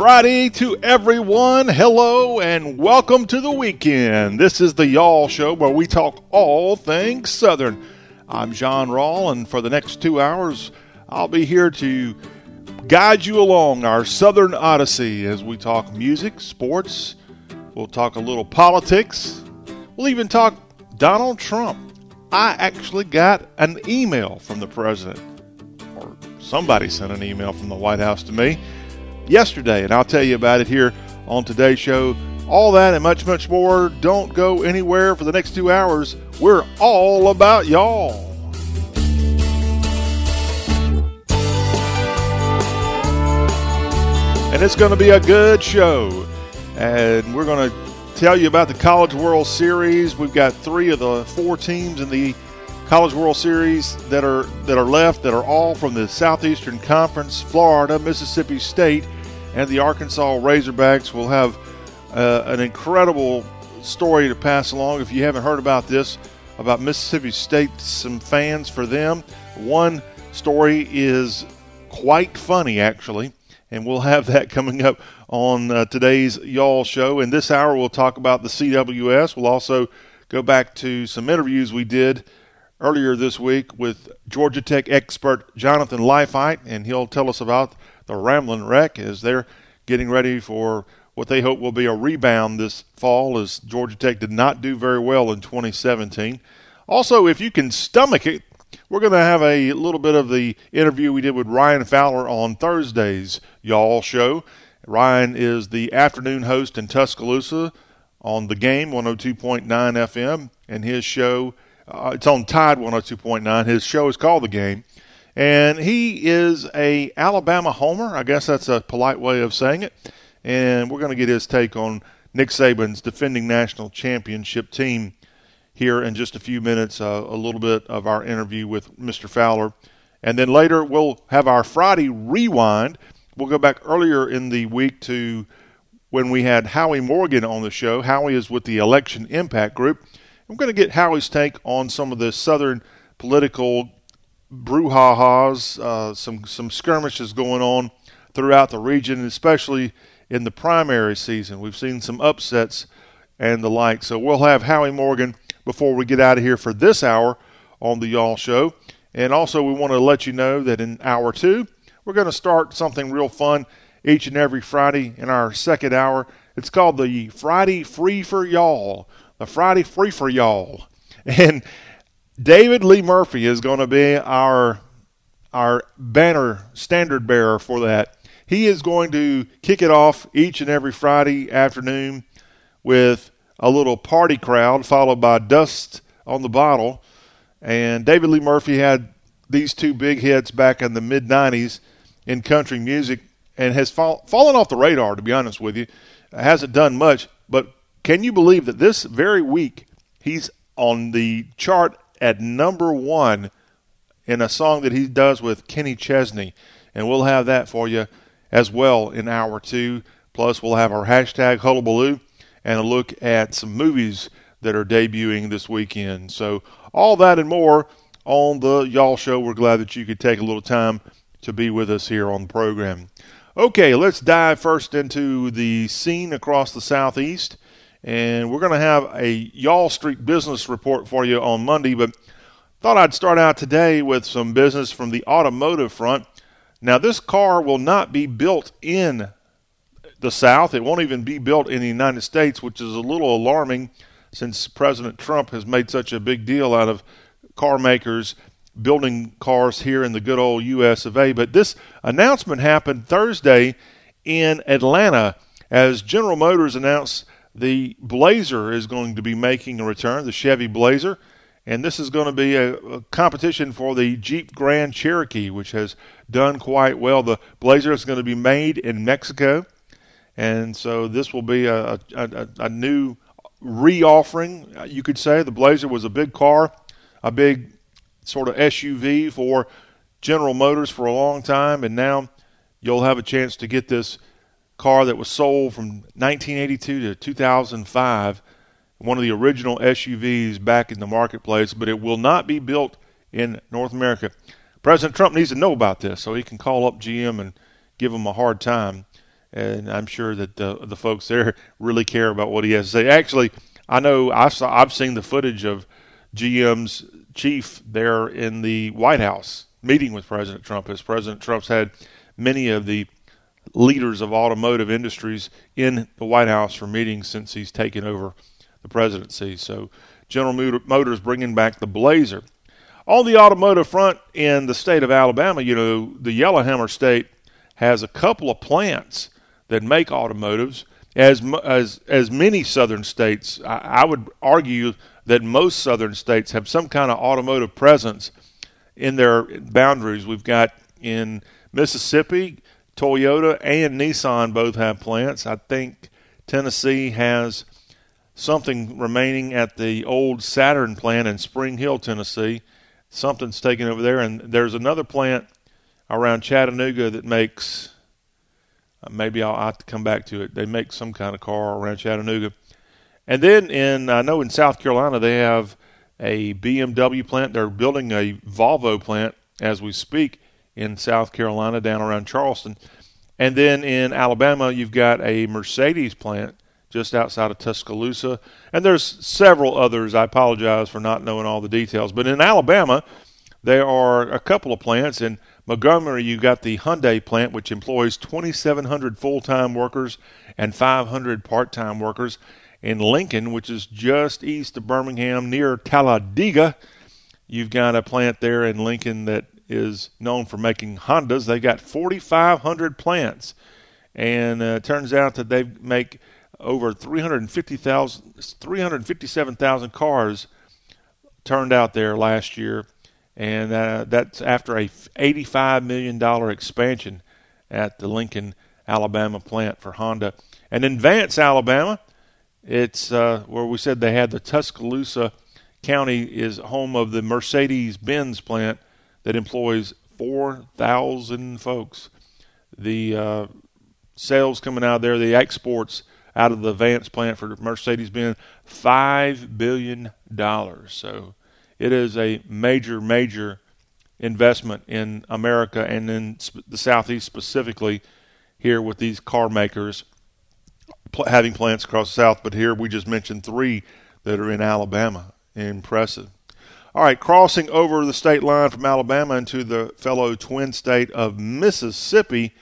Friday to everyone. Hello and welcome to the weekend. This is the Y'all Show where we talk all things Southern. I'm John Rawl, and for the next two hours, I'll be here to guide you along our Southern Odyssey as we talk music, sports, we'll talk a little politics, we'll even talk Donald Trump. I actually got an email from the president, or somebody sent an email from the White House to me yesterday, and I'll tell you about it here on today's show. All that and much, much more. Don't go anywhere for the next two hours. We're all about y'all. And it's going to be a good show. And we're going to tell you about the College World Series. We've got three of the four teams in the College World Series that are that are left that are all from the Southeastern Conference, Florida, Mississippi State, and the Arkansas Razorbacks will have uh, an incredible story to pass along. If you haven't heard about this, about Mississippi State, some fans for them. One story is quite funny, actually, and we'll have that coming up on uh, today's Y'all show. In this hour, we'll talk about the CWS. We'll also go back to some interviews we did earlier this week with Georgia Tech expert Jonathan Leifheit, and he'll tell us about the Ramblin' Wreck as they're getting ready for what they hope will be a rebound this fall as Georgia Tech did not do very well in 2017. Also, if you can stomach it, we're going to have a little bit of the interview we did with Ryan Fowler on Thursday's Y'all show. Ryan is the afternoon host in Tuscaloosa on the game 102.9 FM, and his show uh, it's on Tide 102.9. His show is called The Game, and he is a Alabama homer. I guess that's a polite way of saying it. And we're going to get his take on Nick Saban's defending national championship team here in just a few minutes. Uh, a little bit of our interview with Mr. Fowler, and then later we'll have our Friday rewind. We'll go back earlier in the week to when we had Howie Morgan on the show. Howie is with the Election Impact Group. I'm going to get Howie's take on some of the Southern political brouhahas, uh, some some skirmishes going on throughout the region, especially in the primary season. We've seen some upsets and the like. So we'll have Howie Morgan before we get out of here for this hour on the Y'all Show. And also, we want to let you know that in hour two, we're going to start something real fun each and every Friday in our second hour. It's called the Friday Free for Y'all. The Friday Free for Y'all. And David Lee Murphy is going to be our our banner standard bearer for that. He is going to kick it off each and every Friday afternoon with a little party crowd followed by dust on the bottle. And David Lee Murphy had these two big hits back in the mid 90s in country music and has fall, fallen off the radar, to be honest with you. Hasn't done much. But can you believe that this very week he's on the chart at number one in a song that he does with Kenny Chesney. And we'll have that for you as well in hour two. Plus, we'll have our hashtag Hullabaloo and a look at some movies that are debuting this weekend. So, all that and more on the Y'all Show. We're glad that you could take a little time to be with us here on the program. Okay, let's dive first into the scene across the Southeast. And we're going to have a Y'all Street business report for you on Monday, but thought I'd start out today with some business from the automotive front. Now, this car will not be built in the South. It won't even be built in the United States, which is a little alarming since President Trump has made such a big deal out of car makers building cars here in the good old US of A. But this announcement happened Thursday in Atlanta as General Motors announced the Blazer is going to be making a return, the Chevy Blazer, and this is going to be a, a, competition for the Jeep Grand Cherokee, which has done quite well. The Blazer is going to be made in Mexico, and so this will be a, a, a new re-offering, you could say. The Blazer was a big car, a big sort of SUV for General Motors for a long time, and now you'll have a chance to get this car that was sold from 1982 to 2005, one of the original SUVs back in the marketplace, but it will not be built in North America. President Trump needs to know about this so he can call up GM and give them a hard time. and I'm sure that the the folks there really care about what he has to say. Actually, I know I saw I've seen the footage of GM's chief there in the White House meeting with President Trump, as President Trump's had many of the leaders of automotive industries in the White House for meetings since he's taken over the presidency. So General Motors bringing back the Blazer. On the automotive front in the state of Alabama, you know, the Yellowhammer State has a couple of plants that make automotives. As as as many southern states, I, I would argue that most southern states have some kind of automotive presence in their boundaries. We've got in Mississippi, Toyota and Nissan both have plants. I think Tennessee has something remaining at the old Saturn plant in Spring Hill, Tennessee. Something's taken over there, and there's another plant around Chattanooga that makes. Uh, maybe I'll have to come back to it. They make some kind of car around Chattanooga, and then in I know in South Carolina they have a BMW plant. They're building a Volvo plant as we speak in South Carolina down around Charleston. And then in Alabama, you've got a Mercedes plant just outside of Tuscaloosa. And there's several others. I apologize for not knowing all the details. But in Alabama, there are a couple of plants. In Montgomery, you've got the Hyundai plant, which employs 2,700 full time workers and 500 part time workers. In Lincoln, which is just east of Birmingham near Talladega, you've got a plant there in Lincoln that is known for making Hondas. They got 4,500 plants, and uh, turns out that they make over 350,000, 357,000 cars turned out there last year, and uh, that's after a 85 million dollar expansion at the Lincoln, Alabama plant for Honda. And in Vance, Alabama, it's uh, where we said they had the Tuscaloosa County is home of the Mercedes Benz plant that employs 4,000 folks. The uh, sales coming out there, the exports out of the Vance plant for Mercedes Benz, $5 billion. So it is a major, major investment in America and in the Southeast specifically here with these car makers having plants across the South. But here we just mentioned three that are in Alabama. Impressive. All right, crossing over the state line from Alabama into the fellow twin state of Mississippi.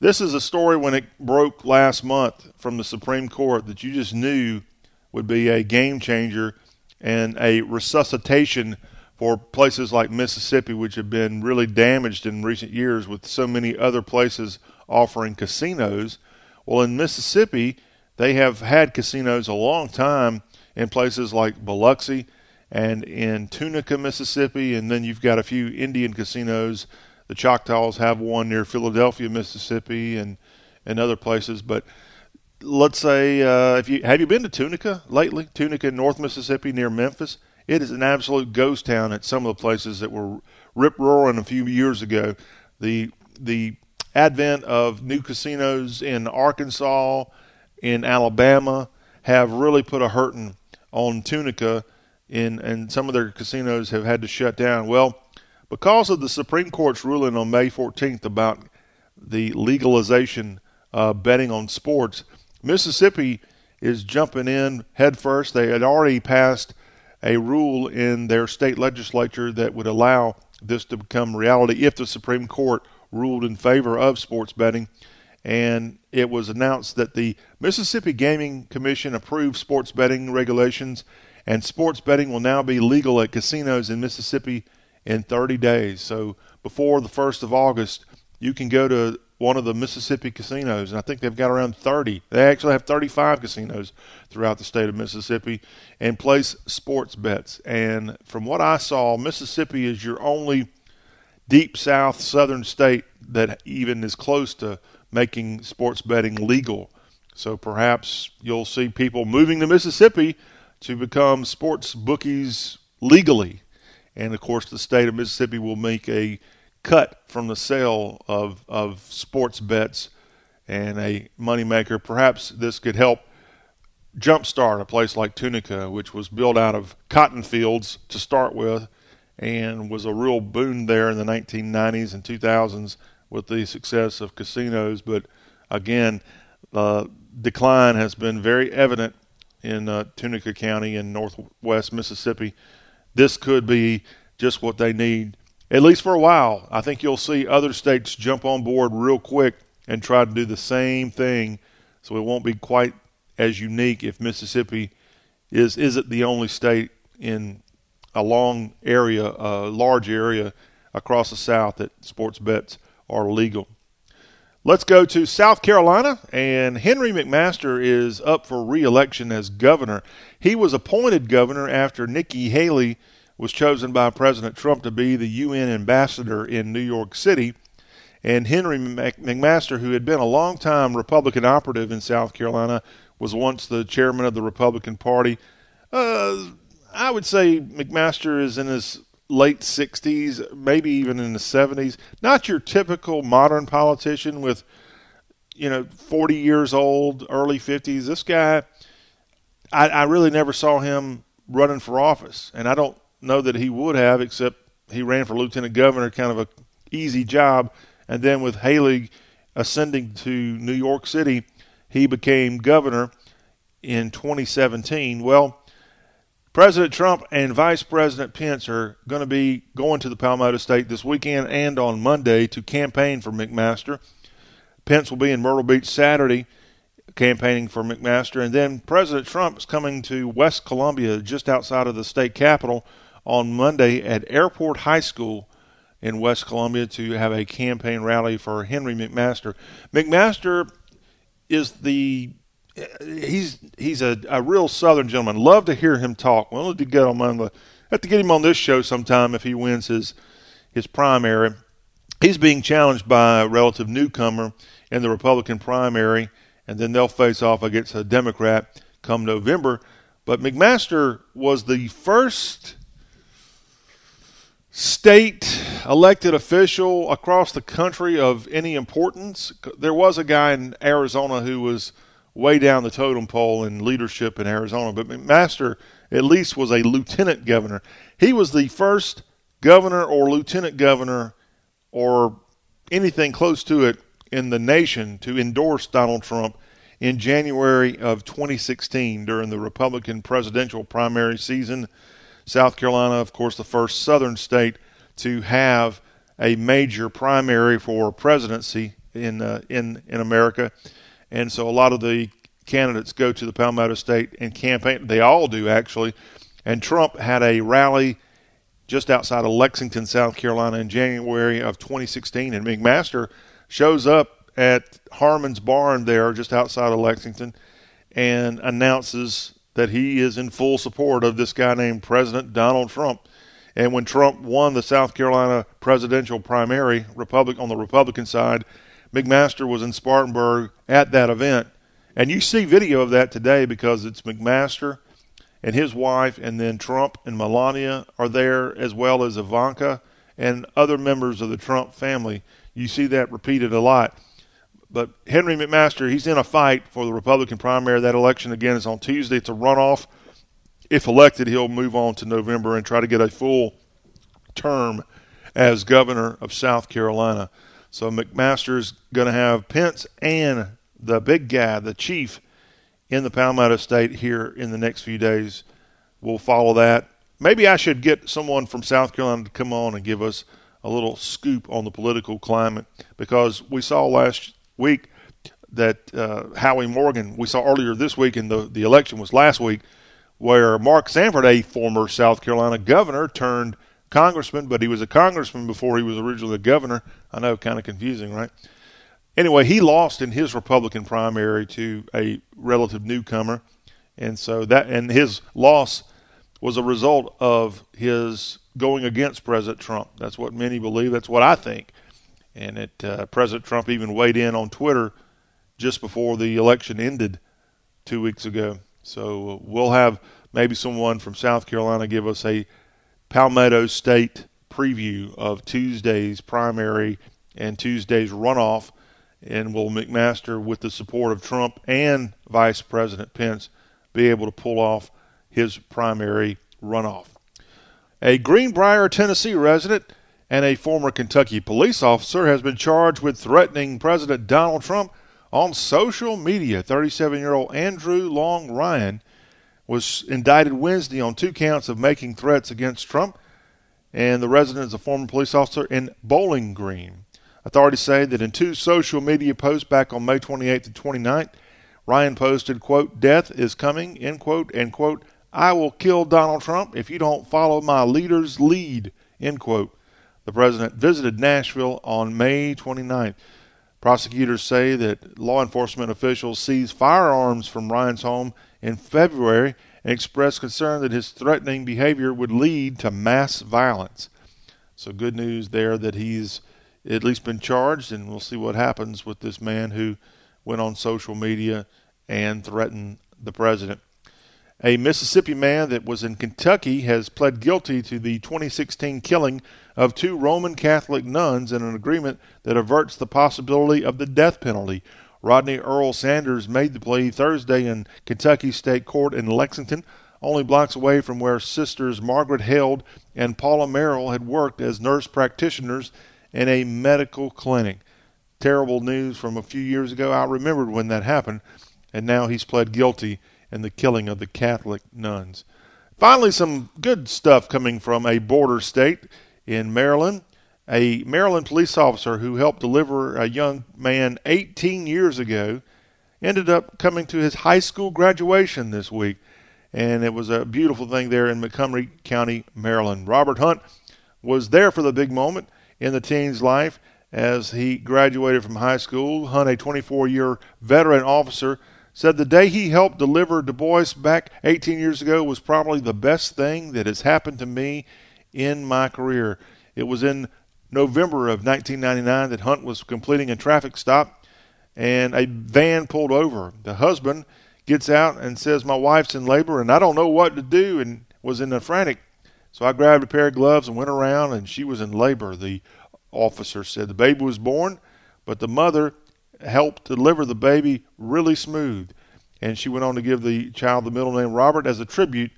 This is a story when it broke last month from the Supreme Court that you just knew would be a game changer and a resuscitation for places like Mississippi, which have been really damaged in recent years with so many other places offering casinos. Well, in Mississippi, they have had casinos a long time in places like Biloxi and in Tunica, Mississippi, and then you've got a few Indian casinos. The Choctaws have one near Philadelphia, Mississippi, and and other places. But let's say uh, if you have you been to Tunica lately? Tunica, North Mississippi, near Memphis. It is an absolute ghost town at some of the places that were rip roaring a few years ago. The the advent of new casinos in Arkansas, in Alabama, have really put a hurting on Tunica in and some of their casinos have had to shut down. Well, because of the Supreme Court's ruling on May 14th about the legalization of betting on sports, Mississippi is jumping in headfirst. They had already passed a rule in their state legislature that would allow this to become reality if the Supreme Court ruled in favor of sports betting. And it was announced that the Mississippi Gaming Commission approved sports betting regulations and sports betting will now be legal at casinos in Mississippi in 30 days. So before the 1st of August, you can go to one of the Mississippi casinos, and I think they've got around 30. They actually have 35 casinos throughout the state of Mississippi and place sports bets. And from what I saw, Mississippi is your only deep south southern state that even is close to making sports betting legal. So perhaps you'll see people moving to Mississippi to become sports bookies legally. And of course, the state of Mississippi will make a cut from the sale of, of sports bets and a moneymaker. Perhaps this could help jumpstart a place like Tunica, which was built out of cotton fields to start with and was a real boon there in the 1990s and 2000s with the success of casinos. But again, uh, decline has been very evident in uh, Tunica County in northwest Mississippi. This could be just what they need, at least for a while. I think you'll see other states jump on board real quick and try to do the same thing, so it won't be quite as unique if Mississippi is isn't the only state in a long area, a large area across the South that sports bets are legal. Let's go to South Carolina, and Henry McMaster is up for reelection as governor. He was appointed governor after Nikki Haley was chosen by President Trump to be the UN ambassador in New York City. And Henry McMaster, who had been a long-time Republican operative in South Carolina, was once the chairman of the Republican Party. Uh, I would say McMaster is in his late 60s, maybe even in the 70s. Not your typical modern politician with, you know, 40 years old, early 50s. This guy, I, I really never saw him running for office, and I don't know that he would have, except he ran for lieutenant governor, kind of a easy job. And then with Haley ascending to New York City, he became governor in 2017. Well, President Trump and Vice President Pence are going to be going to the Palmetto State this weekend and on Monday to campaign for McMaster. Pence will be in Myrtle Beach Saturday campaigning for McMaster, and then President Trump is coming to West Columbia, just outside of the state capital, on Monday at Airport High School in West Columbia to have a campaign rally for Henry McMaster. McMaster is the he's he's a, a real Southern gentleman. Love to hear him talk. We'll to get him on the have to get him on this show sometime if he wins his his primary. He's being challenged by a relative newcomer in the Republican primary, and then they'll face off against a Democrat come November. But McMaster was the first state elected official across the country of any importance. There was a guy in Arizona who was way down the totem pole in leadership in Arizona, but McMaster at least was a lieutenant governor. He was the first governor or lieutenant governor or anything close to it in the nation to endorse Donald Trump in January of 2016 during the Republican presidential primary season. South Carolina, of course, the first southern state to have a major primary for presidency in uh, in in America. And so a lot of the candidates go to the Palmetto State and campaign. They all do, actually. And Trump had a rally just outside of Lexington, South Carolina in January of 2016. And McMaster shows up at Harmon's Barn there just outside of Lexington and announces that he is in full support of this guy named President Donald Trump. And when Trump won the South Carolina presidential primary, Republic on the Republican side, McMaster was in Spartanburg at that event. And you see video of that today because it's McMaster and his wife, and then Trump and Melania are there, as well as Ivanka and other members of the Trump family. You see that repeated a lot. But Henry McMaster, he's in a fight for the Republican primary. That election, again, is on Tuesday. It's a runoff. If elected, he'll move on to November and try to get a full term as governor of South Carolina. So McMaster's going to have Pence and the big guy, the chief, in the Palmetto State here in the next few days. We'll follow that. Maybe I should get someone from South Carolina to come on and give us a little scoop on the political climate because we saw last week that uh, Howie Morgan, we saw earlier this week, and the, the election was last week, where Mark Sanford, a former South Carolina governor, turned – congressman, but he was a congressman before he was originally a governor. I know, kind of confusing, right? Anyway, he lost in his Republican primary to a relative newcomer, and so that and his loss was a result of his going against President Trump. That's what many believe. That's what I think. And it, uh, President Trump even weighed in on Twitter just before the election ended two weeks ago. So we'll have maybe someone from South Carolina give us a Palmetto State preview of Tuesday's primary and Tuesday's runoff. And will McMaster, with the support of Trump and Vice President Pence, be able to pull off his primary runoff? A Greenbrier, Tennessee resident and a former Kentucky police officer has been charged with threatening President Donald Trump on social media. 37 year old Andrew Long Ryan was indicted Wednesday on two counts of making threats against Trump and the resident is a former police officer in Bowling Green. Authorities say that in two social media posts back on May 28th and 29th, Ryan posted, quote, death is coming, end quote, and quote, I will kill Donald Trump if you don't follow my leader's lead, end quote. The president visited Nashville on May 29th. Prosecutors say that law enforcement officials seized firearms from Ryan's home in February and expressed concern that his threatening behavior would lead to mass violence. So, good news there that he's at least been charged, and we'll see what happens with this man who went on social media and threatened the president. A Mississippi man that was in Kentucky has pled guilty to the 2016 killing of two Roman Catholic nuns in an agreement that averts the possibility of the death penalty. Rodney Earl Sanders made the plea Thursday in Kentucky State Court in Lexington, only blocks away from where sisters Margaret Held and Paula Merrill had worked as nurse practitioners in a medical clinic. Terrible news from a few years ago. I remembered when that happened, and now he's pled guilty in the killing of the Catholic nuns. Finally, some good stuff coming from a border state in Maryland. A Maryland police officer who helped deliver a young man 18 years ago ended up coming to his high school graduation this week. And it was a beautiful thing there in Montgomery County, Maryland. Robert Hunt was there for the big moment in the teen's life as he graduated from high school. Hunt, a 24 year veteran officer, said the day he helped deliver Du Bois back 18 years ago was probably the best thing that has happened to me in my career. It was in November of 1999 that Hunt was completing a traffic stop and a van pulled over. The husband gets out and says, My wife's in labor and I don't know what to do and was in a frantic. So I grabbed a pair of gloves and went around and she was in labor. The officer said the baby was born, but the mother helped deliver the baby really smooth. And she went on to give the child the middle name Robert as a tribute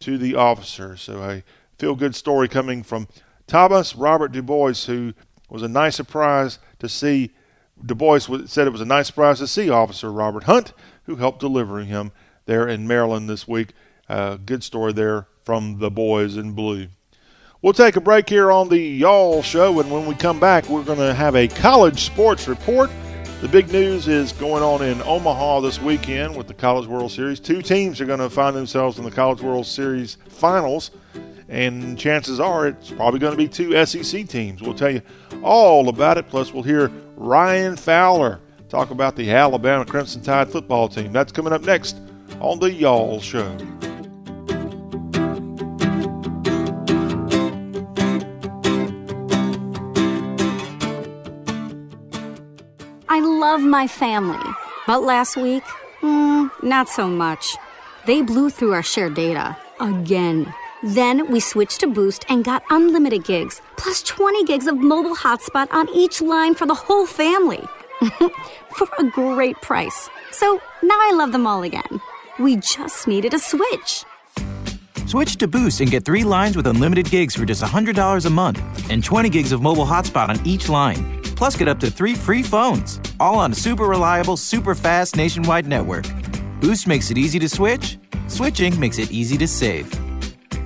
to the officer. So a feel good story coming from Thomas Robert Du Bois, who was a nice surprise to see. Du Bois said it was a nice surprise to see Officer Robert Hunt, who helped deliver him there in Maryland this week. Uh, good story there from the boys in blue. We'll take a break here on the Y'all Show, and when we come back, we're going to have a college sports report. The big news is going on in Omaha this weekend with the College World Series. Two teams are going to find themselves in the College World Series finals, and chances are it's probably going to be two SEC teams. We'll tell you all about it. Plus, we'll hear Ryan Fowler talk about the Alabama Crimson Tide football team. That's coming up next on the Y'all Show. I love my family. But last week, mm, not so much. They blew through our shared data. Again. Then we switched to Boost and got unlimited gigs, plus 20 gigs of mobile hotspot on each line for the whole family. for a great price. So now I love them all again. We just needed a switch. Switch to Boost and get three lines with unlimited gigs for just $100 a month and 20 gigs of mobile hotspot on each line. Plus, get up to three free phones, all on a super reliable, super fast nationwide network. Boost makes it easy to switch. Switching makes it easy to save.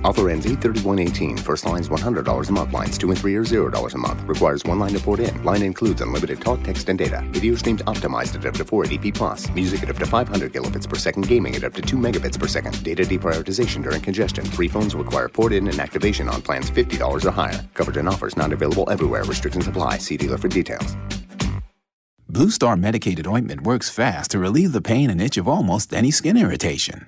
Offer ends 831.18. First line's $100 a month. Lines 2 and 3 are $0 a month. Requires one line to port in. Line includes unlimited talk, text, and data. Video streams optimized at up to 480p plus. Music at up to 500 kilobits per second. Gaming at up to 2 megabits per second. Data deprioritization during congestion. Three phones require port in and activation on plans $50 or higher. Coverage and offers not available everywhere. Restrictions apply. See dealer for details. Blue Star medicated ointment works fast to relieve the pain and itch of almost any skin irritation.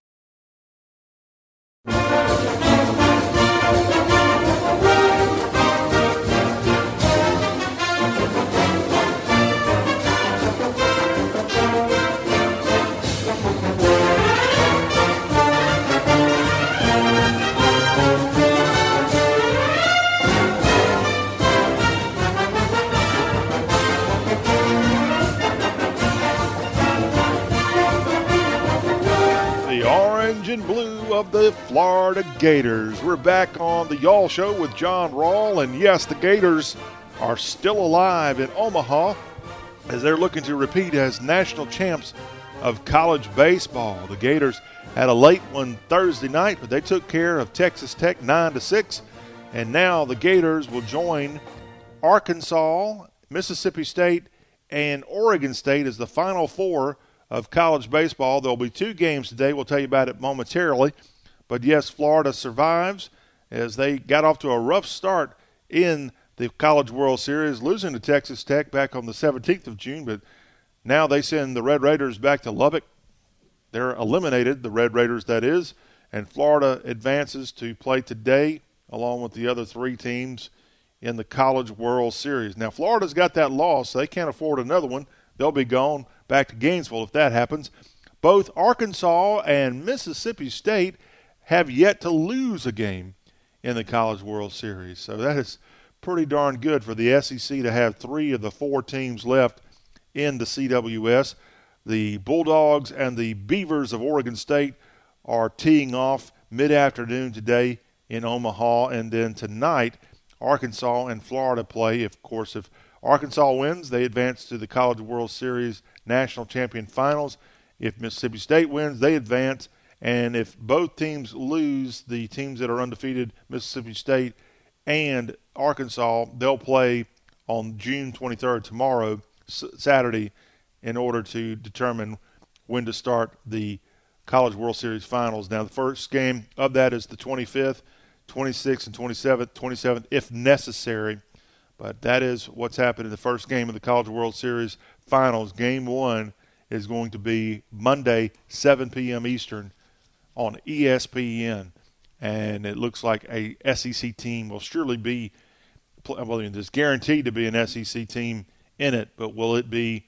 The of the Florida Gators. We're back on the Y'all Show with John Rawl. And yes, the Gators are still alive in Omaha as they're looking to repeat as national champs of college baseball. The Gators had a late one Thursday night, but they took care of Texas Tech 9 to 6. And now the Gators will join Arkansas, Mississippi State, and Oregon State as the final four of college baseball. There'll be two games today. We'll tell you about it momentarily. But yes, Florida survives as they got off to a rough start in the College World Series, losing to Texas Tech back on the 17th of June. But now they send the Red Raiders back to Lubbock. They're eliminated, the Red Raiders, that is. And Florida advances to play today along with the other three teams in the College World Series. Now, Florida's got that loss. So they can't afford another one. They'll be gone back to Gainesville if that happens. Both Arkansas and Mississippi State have yet to lose a game in the College World Series. So that is pretty darn good for the SEC to have three of the four teams left in the CWS. The Bulldogs and the Beavers of Oregon State are teeing off mid afternoon today in Omaha. And then tonight, Arkansas and Florida play. Of course, if Arkansas wins, they advance to the College World Series National Champion Finals. If Mississippi State wins, they advance. And if both teams lose, the teams that are undefeated, Mississippi State and Arkansas, they'll play on June 23rd, tomorrow, Saturday, in order to determine when to start the College World Series Finals. Now, the first game of that is the 25th, 26th, and 27th, 27th, if necessary. But that is what's happened in the first game of the College World Series Finals. Game one is going to be Monday, 7 p.m. Eastern on ESPN. And it looks like a SEC team will surely be, well, it's guaranteed to be an SEC team in it, but will it be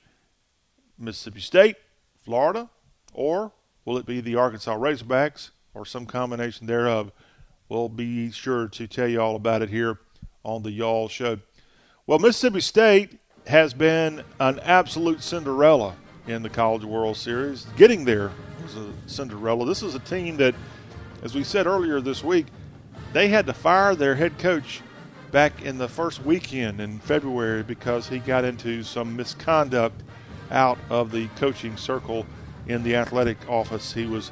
Mississippi State, Florida, or will it be the Arkansas Razorbacks, or some combination thereof? We'll be sure to tell you all about it here on the Y'all Show. Well, Mississippi State has been an absolute Cinderella in the College World Series. Getting there was a Cinderella. This is a team that, as we said earlier this week, they had to fire their head coach back in the first weekend in February because he got into some misconduct out of the coaching circle in the athletic office. He was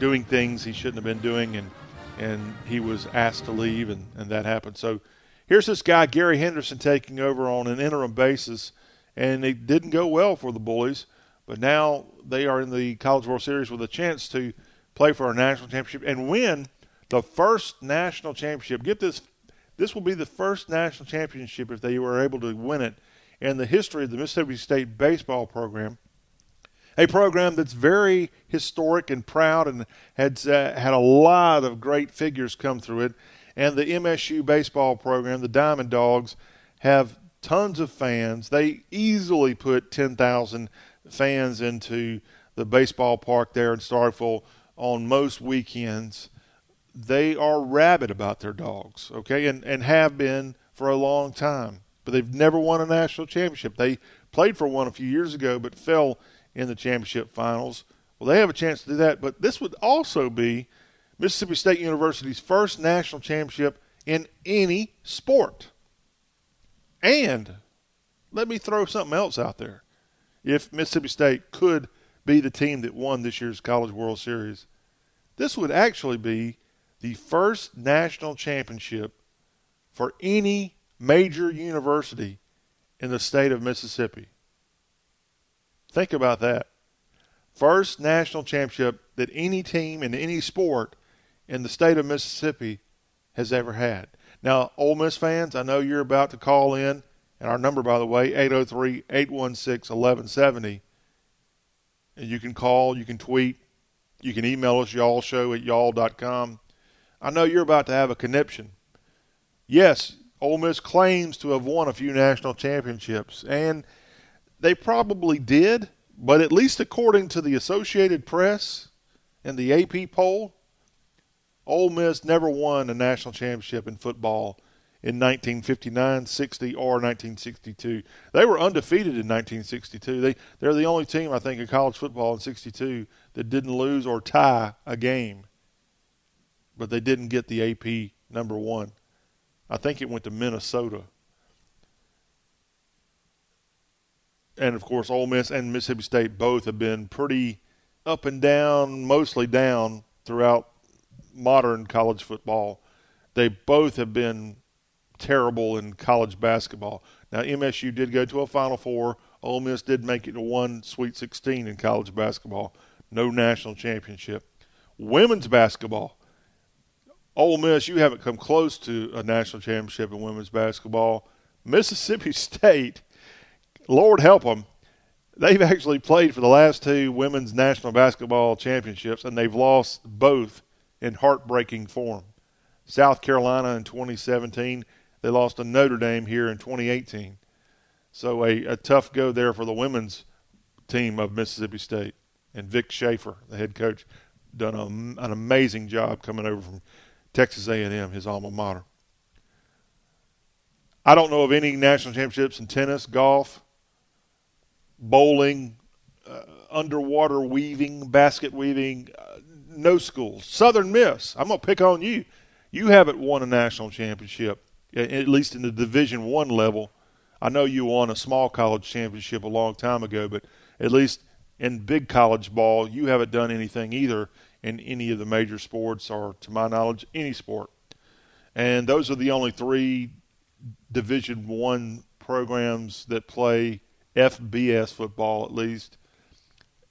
doing things he shouldn't have been doing, and and he was asked to leave, and, and that happened. So here's this guy, Gary Henderson, taking over on an interim basis, and it didn't go well for the Bullies, but now they are in the College World Series with a chance to play for a national championship and win the first national championship. Get this, this will be the first national championship if they were able to win it in the history of the Mississippi State baseball program a program that's very historic and proud and had uh, had a lot of great figures come through it. And the MSU baseball program, the Diamond Dogs, have tons of fans. They easily put 10,000 fans into the baseball park there in Starkville on most weekends. They are rabid about their dogs, okay, and, and have been for a long time. But they've never won a national championship. They played for one a few years ago, but fell in the championship finals. Well, they have a chance to do that, but this would also be Mississippi State University's first national championship in any sport. And let me throw something else out there. If Mississippi State could be the team that won this year's College World Series, This would actually be the first national championship for any major university in the state of Mississippi. Think about that. First national championship that any team in any sport in the state of Mississippi has ever had. Now, Ole Miss fans, I know you're about to call in, and our number, by the way, 803 816 1170. And you can call, you can tweet, you can email us, y'all show at y'all.com. I know you're about to have a conniption. Yes, Ole Miss claims to have won a few national championships, and they probably did, but at least according to the Associated Press and the AP poll, Ole Miss never won a national championship in football in 1959, 60, or 1962. They were undefeated in 1962. They they're the only team I think in college football in 62 that didn't lose or tie a game. But they didn't get the AP number 1. I think it went to Minnesota. And of course, Ole Miss and Mississippi State both have been pretty up and down, mostly down throughout modern college football. They both have been terrible in college basketball. Now MSU did go to a Final Four. Ole Miss did make it to one Sweet 16 in college basketball. No national championship. Women's basketball. Ole Miss, you haven't come close to a national championship in women's basketball. Mississippi State, Lord help them, they've actually played for the last two women's national basketball championships, and they've lost both in heartbreaking form. South Carolina in 2017, they lost to Notre Dame here in 2018. So a, a tough go there for the women's team of Mississippi State. And Vic Schaefer, the head coach, done a, an amazing job coming over from Texas A&M, his alma mater. I don't know of any national championships in tennis, golf, bowling, uh, underwater weaving, basket weaving, uh, no schools. Southern Miss, I'm to pick on you. You haven't won a national championship, at least in the Division One level. I know you won a small college championship a long time ago, but at least in big college ball, you haven't done anything either in any of the major sports, or to my knowledge, any sport. And those are the only three Division One programs that play FBS football, at least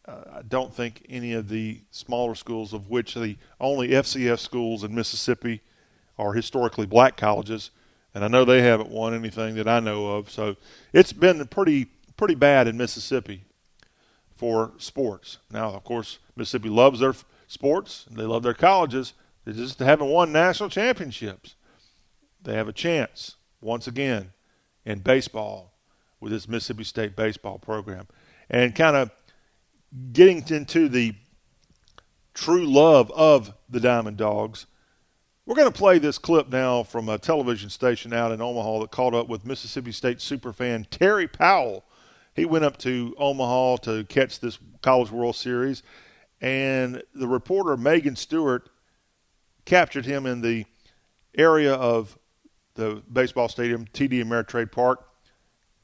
uh, I don't think any of the smaller schools, of which the only FCS schools in Mississippi are historically black colleges, and I know they haven't won anything that I know of. So it's been pretty pretty bad in Mississippi for sports. Now, of course, Mississippi loves their sports, they love their colleges. They just haven't won national championships. They have a chance once again in baseball with this Mississippi State baseball program, and kind of getting into the true love of the Diamond Dogs, we're going to play this clip now from a television station out in Omaha that caught up with Mississippi State superfan Terry Powell. He went up to Omaha to catch this College World Series, and the reporter Megan Stewart captured him in the area of the baseball stadium, TD Ameritrade Park,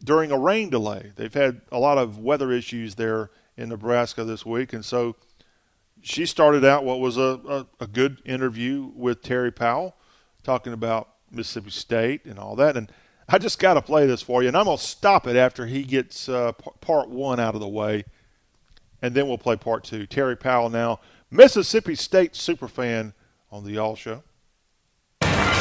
during a rain delay. They've had a lot of weather issues there in Nebraska this week. And so she started out what was a, a, a, good interview with Terry Powell, talking about Mississippi State and all that. And I just got to play this for you, and I'm going to stop it after he gets uh, p- part one out of the way, and then we'll play part two. Terry Powell now, Mississippi State superfan on the Y'all Show.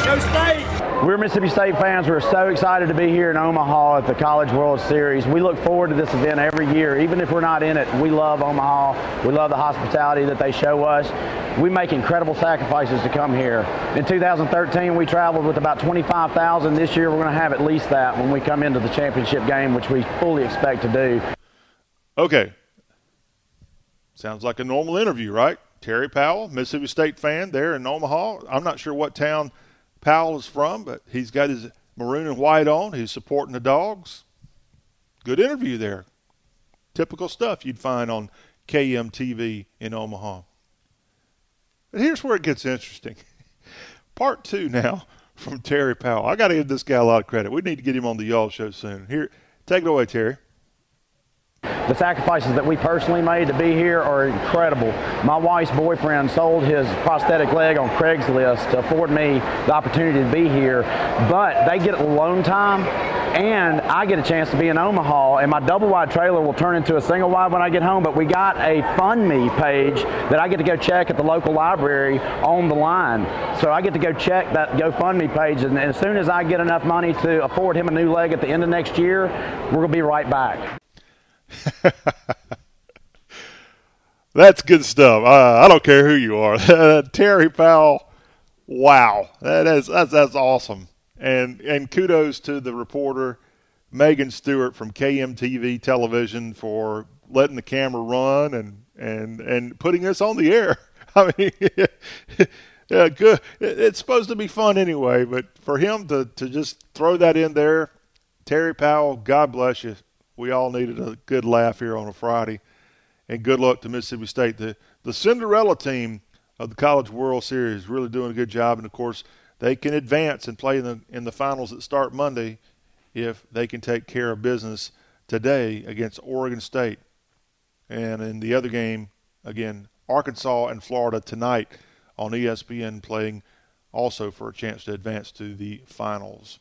Go State! We're Mississippi State fans. We're so excited to be here in Omaha at the College World Series. We look forward to this event every year, even if we're not in it. We love Omaha. We love the hospitality that they show us. We make incredible sacrifices to come here. In 2013, we traveled with about 25,000. This year, we're going to have at least that when we come into the championship game, which we fully expect to do. Okay. Sounds like a normal interview, right? Terry Powell, Mississippi State fan there in Omaha. I'm not sure what town – Powell is from, but he's got his maroon and white on. He's supporting the dogs. Good interview there. Typical stuff you'd find on KMTV in Omaha. But here's where it gets interesting. Part two now from Terry Powell. I got to give this guy a lot of credit. We need to get him on the Y'all Show soon. Here, take it away, Terry. The sacrifices that we personally made to be here are incredible. My wife's boyfriend sold his prosthetic leg on Craigslist to afford me the opportunity to be here, but they get alone time and I get a chance to be in Omaha, and my double wide trailer will turn into a single wide when I get home. But we got a Fund Me page that I get to go check at the local library on the line. So I get to go check that GoFundMe page, and as soon as I get enough money to afford him a new leg at the end of next year, we're to be right back. That's good stuff. Uh, I don't care who you are. Terry Powell, wow, that is that's that's awesome. And and kudos to the reporter Megan Stewart from KMTV Television for letting the camera run and and and putting us on the air. I mean, yeah, good. It's supposed to be fun anyway, but for him to to just throw that in there, Terry Powell, God bless you. We all needed a good laugh here on a Friday, and good luck to Mississippi State. The the Cinderella team of the College World Series really doing a good job, and of course they can advance and play in the in the finals that start Monday if they can take care of business today against Oregon State. And in the other game, again, Arkansas and Florida tonight on ESPN playing also for a chance to advance to the finals.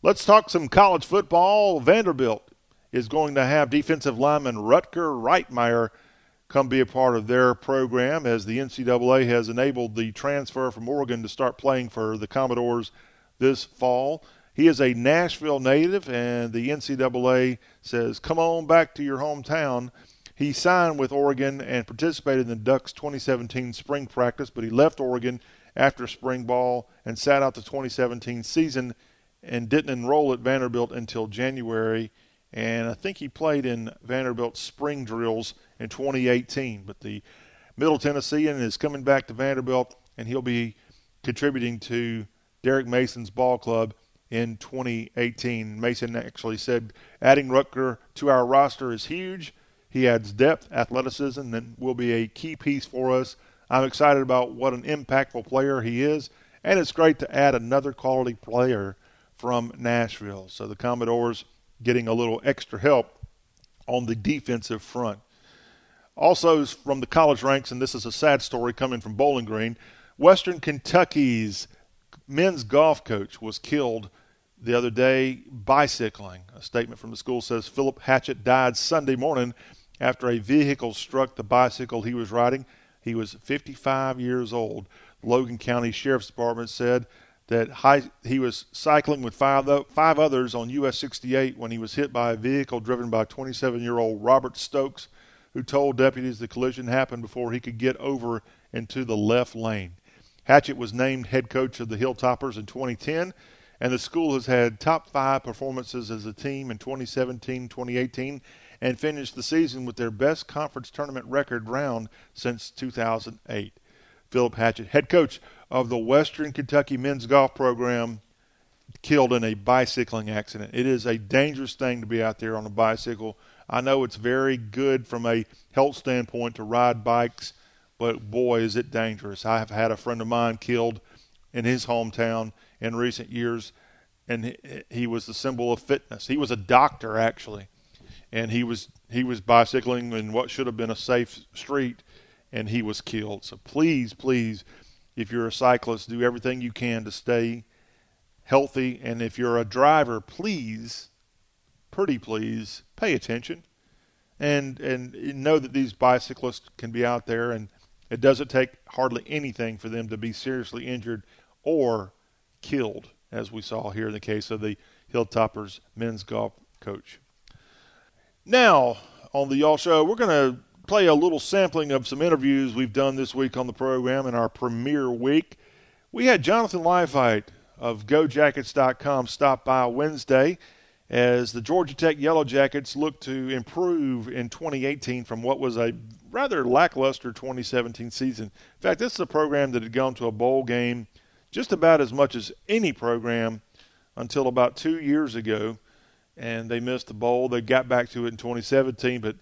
Let's talk some college football. Vanderbilt is going to have defensive lineman Rutger Reitmaier come be a part of their program as the NCAA has enabled the transfer from Oregon to start playing for the Commodores this fall. He is a Nashville native, and the NCAA says, Come on back to your hometown. He signed with Oregon and participated in the Ducks 2017 spring practice, but he left Oregon after spring ball and sat out the 2017 season and didn't enroll at Vanderbilt until January. And I think he played in Vanderbilt's spring drills in 2018. But the Middle Tennessean is coming back to Vanderbilt, and he'll be contributing to Derek Mason's ball club in 2018. Mason actually said adding Rutger to our roster is huge. He adds depth, athleticism, and will be a key piece for us. I'm excited about what an impactful player he is, and it's great to add another quality player from Nashville. So the Commodores getting a little extra help on the defensive front. Also, from the college ranks, and this is a sad story coming from Bowling Green, Western Kentucky's men's golf coach was killed the other day bicycling. A statement from the school says Philip Hatchett died Sunday morning after a vehicle struck the bicycle he was riding. He was 55 years old. Logan County Sheriff's Department said that high, he was cycling with five, five others on US 68 when he was hit by a vehicle driven by 27 year old Robert Stokes who told deputies the collision happened before he could get over into the left lane. Hatchett was named head coach of the Hilltoppers in 2010, and the school has had top five performances as a team in 2017 2018 and finished the season with their best conference tournament record round since 2008. Philip Hatchett, head coach of the Western Kentucky men's golf program, killed in a bicycling accident. It is a dangerous thing to be out there on a bicycle I know it's very good from a health standpoint to ride bikes, but boy, is it dangerous. I have had a friend of mine killed in his hometown in recent years, and he was the symbol of fitness. He was a doctor actually, and he was he was bicycling in what should have been a safe street, and he was killed. So please, please, if you're a cyclist, do everything you can to stay healthy, and if you're a driver, please pretty please pay attention and and know that these bicyclists can be out there and it doesn't take hardly anything for them to be seriously injured or killed as we saw here in the case of the Hilltoppers men's golf coach. Now, on the Y'all Show, we're going to play a little sampling of some interviews we've done this week on the program in our premiere week. We had Jonathan Leifheit of GoJackets.com stop by Wednesday as the Georgia Tech Yellow Jackets look to improve in 2018 from what was a rather lackluster 2017 season. In fact, this is a program that had gone to a bowl game just about as much as any program until about two years ago, and they missed the bowl. They got back to it in 2017, but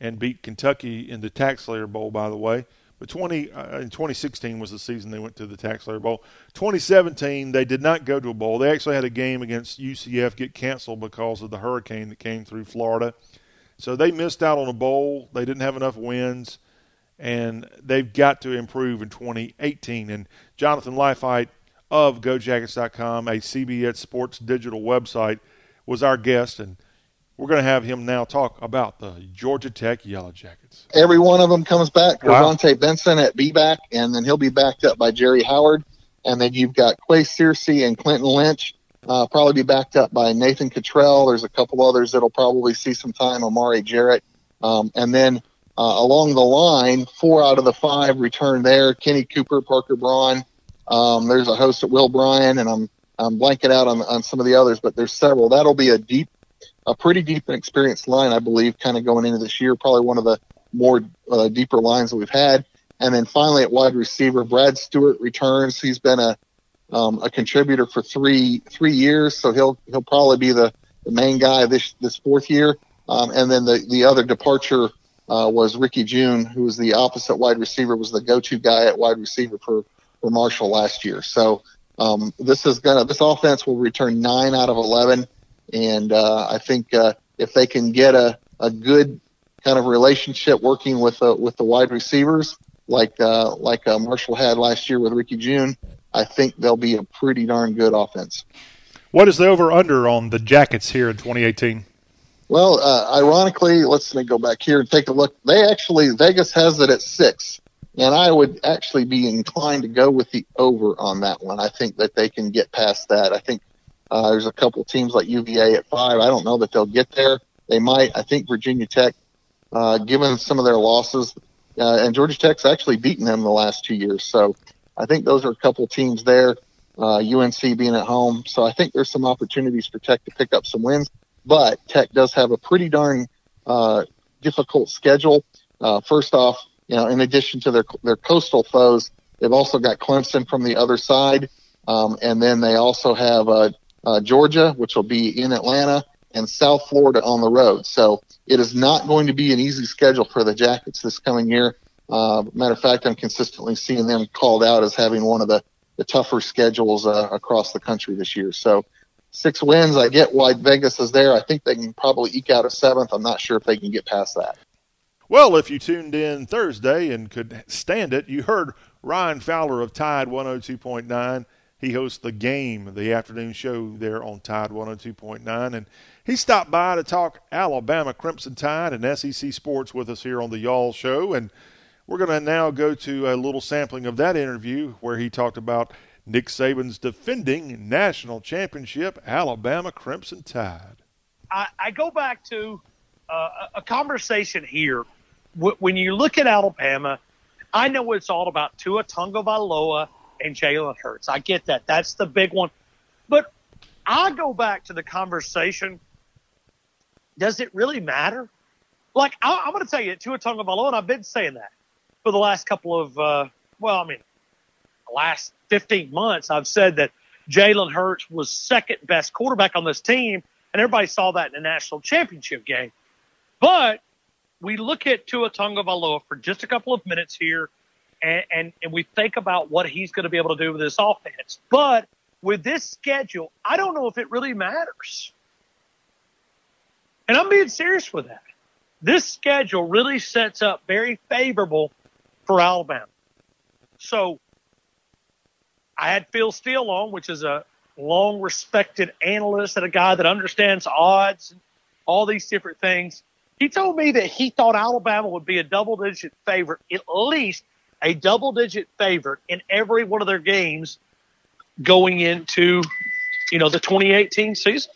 and beat Kentucky in the TaxSlayer Bowl, by the way. But 20 uh, in 2016 was the season they went to the TaxSlayer Bowl. 2017 they did not go to a bowl. They actually had a game against UCF get canceled because of the hurricane that came through Florida. So they missed out on a bowl. They didn't have enough wins, and they've got to improve in 2018. And Jonathan Leifheit of GoJackets.com, a CBS Sports digital website, was our guest, and we're going to have him now talk about the Georgia Tech Yellow Jackets. Every one of them comes back. Wow. KirVonte Benson at B back, and then he'll be backed up by Jerry Howard. And then you've got Qua Searcy and Clinton Lynch. Uh, probably be backed up by Nathan Cottrell. There's a couple others that'll probably see some time. Omahri Jarrett, um, and then uh, along the line, four out of the five return there. Kenny Cooper, Parker Braun. Um, there's a host at Will Bryan, and I'm I'm blanking out on on some of the others, but there's several. That'll be a deep, a pretty deep and experienced line, I believe, kind of going into this year. Probably one of the more uh, deeper lines that we've had. And then finally at wide receiver, Brad Stewart returns. He's been a um, a contributor for three three years, so he'll he'll probably be the, the main guy this this fourth year. Um, and then the the other departure uh, was Ricky Jeune, who was the opposite wide receiver, was the go-to guy at wide receiver for for Marshall last year. So um, this is gonna this offense will return nine out of eleven, and uh, I think uh, if they can get a a good kind of relationship working with uh, with the wide receivers like uh, like uh, Marshall had last year with Ricky Jeune, I think they'll be a pretty darn good offense. What is the over under on the Jackets here in 2018? Well, uh, ironically, let's let me go back here and take a look. They actually Vegas has it at six, and I would actually be inclined to go with the over on that one. I think that they can get past that. I think uh, there's a couple teams like UVA at five. I don't know that they'll get there. They might. I think Virginia Tech, uh, given some of their losses, uh, and Georgia Tech's actually beaten them the last two years. So I think those are a couple teams there. Uh, UNC being at home, so I think there's some opportunities for Tech to pick up some wins. But Tech does have a pretty darn uh, difficult schedule. Uh, first off, you know, in addition to their their coastal foes, they've also got Clemson from the other side, um, and then they also have uh, Georgia, which will be in Atlanta, and South Florida on the road. So it is not going to be an easy schedule for the Jackets this coming year. Uh, matter of fact, I'm consistently seeing them called out as having one of the, the tougher schedules uh, across the country this year. So six wins, I get why Vegas is there. I think they can probably eke out a seventh. I'm not sure if they can get past that. Well, if you tuned in Thursday and could stand it, you heard Ryan Fowler of Tide 102.9. He hosts the game, the afternoon show there on Tide 102.9. And he stopped by to talk Alabama Crimson Tide and SEC sports with us here on the Y'all Show. And we're going to now go to a little sampling of that interview where he talked about Nick Saban's defending national championship, Alabama Crimson Tide. I, I go back to uh, a conversation here. When you look at Alabama, I know it's all about Tua Tagovailoa and Jalen Hurts. I get that. That's the big one. But I go back to the conversation. Does it really matter? Like I, am going to tell you, Tua Tagovailoa, and I've been saying that for the last couple of, uh, well, I mean, the last 15 months, I've said that Jalen Hurts was second best quarterback on this team, and everybody saw that in the national championship game. But we look at Tua Tagovailoa for just a couple of minutes here, and, and, and we think about what he's going to be able to do with this offense. But with this schedule, I don't know if it really matters. And I'm being serious with that. This schedule really sets up very favorable for Alabama. So I had Phil Steele on, which is a long respected analyst and a guy that understands odds and all these different things. He told me that he thought Alabama would be a double digit favorite, at least a double digit favorite in every one of their games going into, you know, the 2018 season.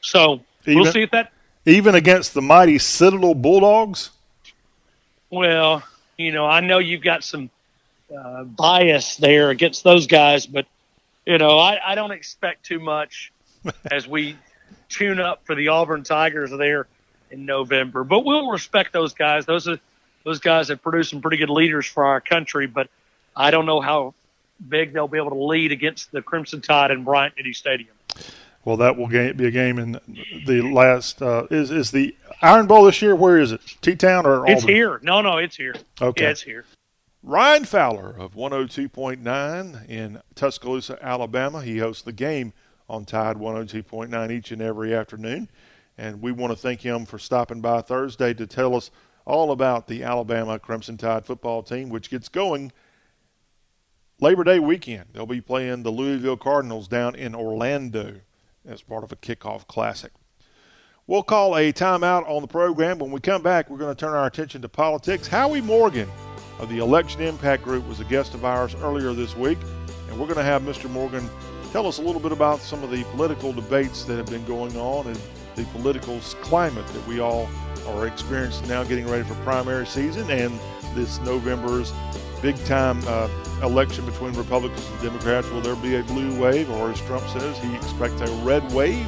So even, we'll see if that. Even against the mighty Citadel Bulldogs? Well, you know, I know you've got some uh, bias there against those guys, but, you know, I, I don't expect too much as we tune up for the Auburn Tigers there in November. But we'll respect those guys. Those are those guys have produced some pretty good leaders for our country, but I don't know how big they'll be able to lead against the Crimson Tide in Bryant Denny Stadium. Well, that will be a game in the last. Uh, is is the Iron Bowl this year? Where is it? T Town or It's here. No, no, it's here. Okay, yeah, it's here. Ryan Fowler of 102.9 in Tuscaloosa, Alabama. He hosts the game on Tide 102.9 each and every afternoon. And we want to thank him for stopping by Thursday to tell us all about the Alabama Crimson Tide football team, which gets going Labor Day weekend. They'll be playing the Louisville Cardinals down in Orlando as part of a kickoff classic. We'll call a timeout on the program. When we come back, we're going to turn our attention to politics. Howie Morgan of the Election Impact Group was a guest of ours earlier this week, and we're going to have Mr. Morgan tell us a little bit about some of the political debates that have been going on and the political climate that we all are experiencing now getting ready for primary season and this November's big time uh, election between Republicans and Democrats. Will there be a blue wave, or as Trump says, he expects a red wave?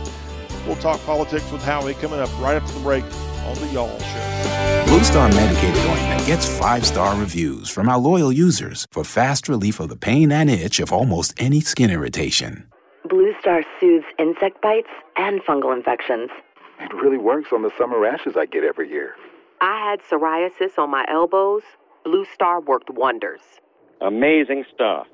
We'll talk politics with Howie coming up right after the break on the Y'all Show. Blue Star medicated ointment gets five star reviews from our loyal users for fast relief of the pain and itch of almost any skin irritation. Blue Star soothes insect bites and fungal infections. It really works on the summer rashes I get every year. I had psoriasis on my elbows. Blue Star worked wonders. Amazing stuff.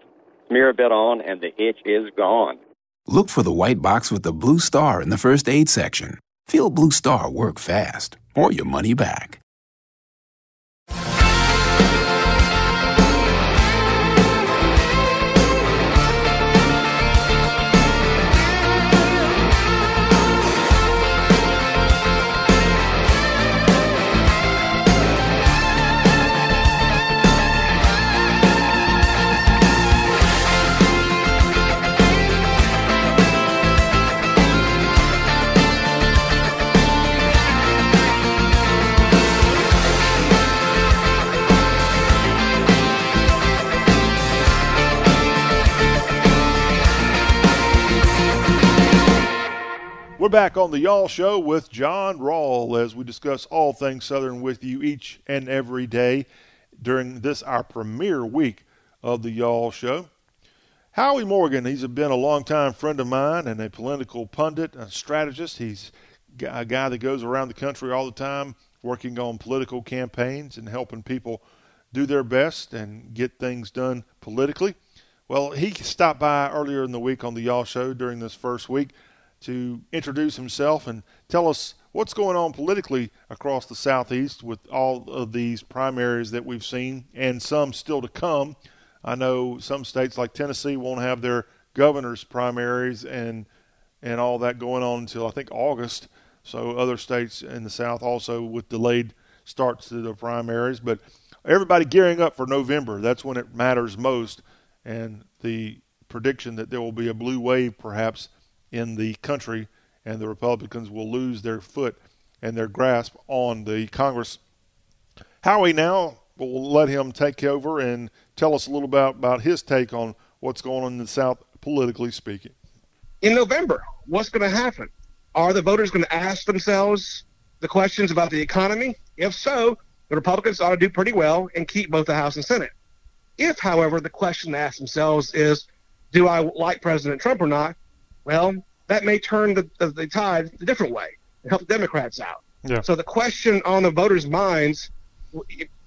Smear a bit on, and the itch is gone. Look for the white box with the blue star in the first aid section. Feel Blue Star work fast, or your money back. We're back on the Y'all Show with John Rawl as we discuss all things Southern with you each and every day during this, our premiere week of the Y'all Show. Howie Morgan, he's been a longtime friend of mine and a political pundit, a strategist. He's a guy that goes around the country all the time working on political campaigns and helping people do their best and get things done politically. Well, he stopped by earlier in the week on the Y'all Show during this first week to introduce himself and tell us what's going on politically across the Southeast with all of these primaries that we've seen and some still to come. I know some states like Tennessee won't have their governor's primaries and and all that going on until I think August. So other states in the South also with delayed starts to the primaries, but everybody gearing up for November. That's when it matters most, and the prediction that there will be a blue wave perhaps in the country, and the Republicans will lose their foot and their grasp on the Congress. Howie now will let him take over and tell us a little about, about his take on what's going on in the South, politically speaking. In November, what's going to happen? Are the voters going to ask themselves the questions about the economy? If so, the Republicans ought to do pretty well and keep both the House and Senate. If, however, the question to ask themselves is, do I like President Trump or not? Well, that may turn the, the, the tide a different way and help the Democrats out. Yeah. So the question on the voters' minds,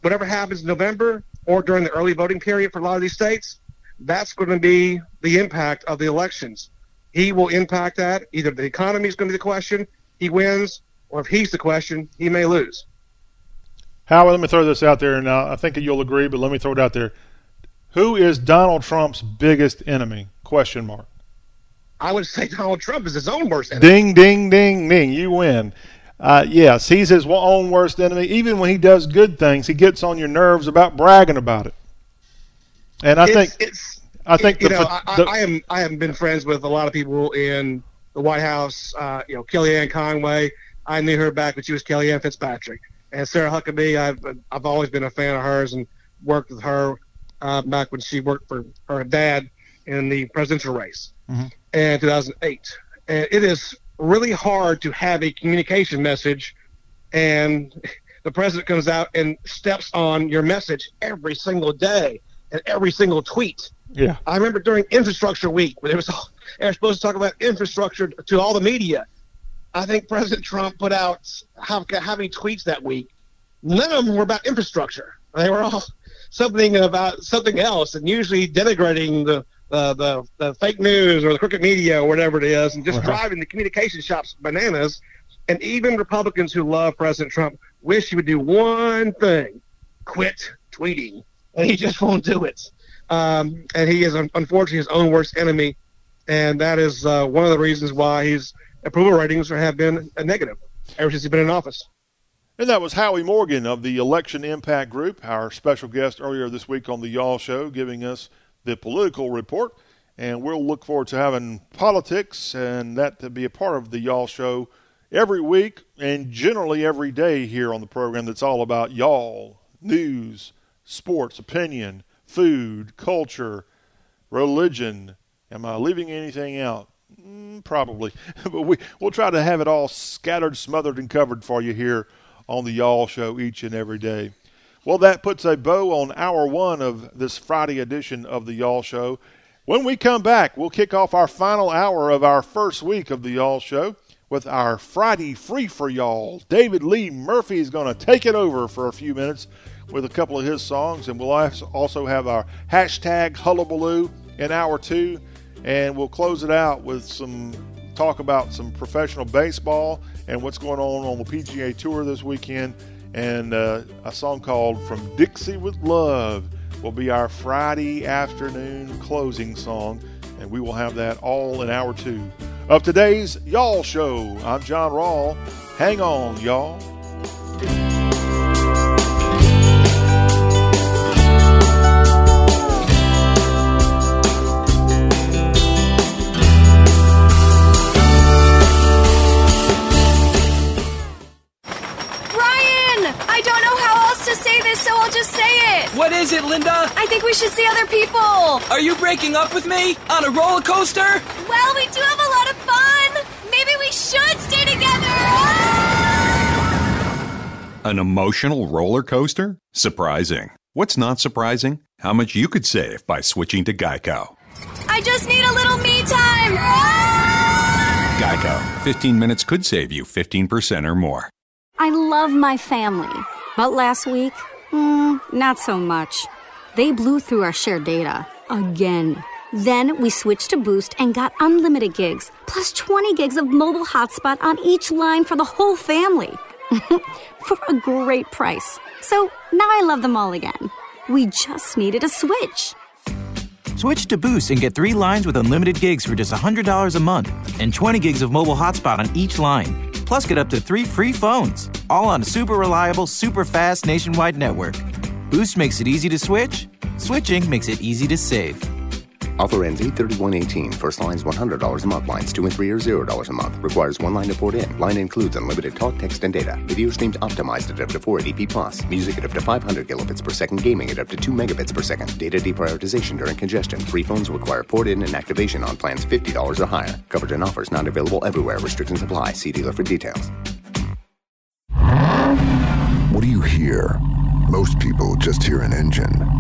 whatever happens in November or during the early voting period for a lot of these states, that's going to be the impact of the elections. He will impact that. Either the economy is going to be the question, he wins, or if he's the question, he may lose. Howard, let me throw this out there, Now, uh, I think you'll agree, but let me throw it out there. Who is Donald Trump's biggest enemy? Question mark. I would say Donald Trump is his own worst enemy. Ding, ding, ding, ding. You win. Uh, yes, he's his own worst enemy. Even when he does good things, he gets on your nerves about bragging about it. And I it's, think it's. I think you the, know the, I, I am I have been friends with a lot of people in the White House. Uh, you know, Kellyanne Conway. I knew her back when she was Kellyanne Fitzpatrick, and Sarah Huckabee. I've I've always been a fan of hers and worked with her uh, back when she worked for her dad in the presidential race mm-hmm. In 2008. And it is really hard to have a communication message and the president comes out and steps on your message every single day and every single tweet. Yeah. I remember during infrastructure week when it was all, they were supposed to talk about infrastructure to all the media. I think President Trump put out how, how many tweets that week. None of them were about infrastructure. They were all something about something else and usually denigrating the the, the, the fake news or the crooked media or whatever it is, and just right. driving the communication shops bananas. And even Republicans who love President Trump wish he would do one thing quit tweeting. And he just won't do it. Um, and he is, unfortunately, his own worst enemy. And that is uh, one of the reasons why his approval ratings have been negative ever since he's been in office. And that was Howie Morgan of the Election Impact Group, our special guest earlier this week on the Y'all Show, giving us the political report. And we'll look forward to having politics and that to be a part of the Y'all Show every week and generally every day here on the program that's all about y'all, news, sports, opinion, food, culture, religion. Am I leaving anything out? Mm, probably. but we, we'll try to have it all scattered, smothered, and covered for you here on the Y'all Show each and every day. Well, that puts a bow on hour one of this Friday edition of the Y'all Show. When we come back, we'll kick off our final hour of our first week of the Y'all Show with our Friday Free for Y'all. David Lee Murphy is going to take it over for a few minutes with a couple of his songs, and we'll also have our hashtag Hullabaloo in hour two, and we'll close it out with some talk about some professional baseball and what's going on on the PGA Tour this weekend, and uh, a song called From Dixie with Love will be our Friday afternoon closing song, and we will have that all in hour two of today's Y'all Show. I'm John Rawl. Hang on, y'all. So I'll just say it. What is it, Linda? I think we should see other people. Are you breaking up with me? On a roller coaster? Well, we do have a lot of fun. Maybe we should stay together. An emotional roller coaster? Surprising. What's not surprising? How much you could save by switching to Geico. I just need a little me time. Ah! Geico. 15 minutes could save you 15% or more. I love my family, but last week Mm, not so much. They blew through our shared data. Again. Then we switched to Boost and got unlimited gigs, plus 20 gigs of mobile hotspot on each line for the whole family. for a great price. So now I love them all again. We just needed a switch. Switch to Boost and get three lines with unlimited gigs for just $100 a month and 20 gigs of mobile hotspot on each line. Plus, get up to three free phones, all on a super reliable, super fast nationwide network. Boost makes it easy to switch. Switching makes it easy to save. Offer ends 831.18. First line's $100 a month. Lines 2 and 3 are $0 a month. Requires one line to port in. Line includes unlimited talk, text, and data. Video streams optimized at up to 480p plus. Music at up to 500 kilobits per second. Gaming at up to 2 megabits per second. Data deprioritization during congestion. Free phones require port in and activation on plans $50 or higher. Coverage and offers not available everywhere. Restrictions apply. See dealer for details. What do you hear? Most people just hear an engine.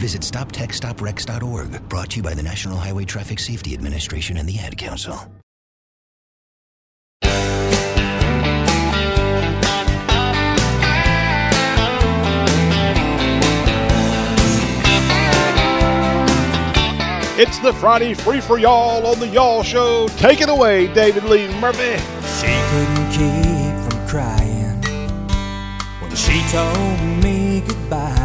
Visit StopTextStopWrecks.org, brought to you by the National Highway Traffic Safety Administration and the Ad Council. It's the Friday Free for Y'all on the Y'all Show. Take it away, David Lee Murphy. She couldn't keep from crying when she told me goodbye.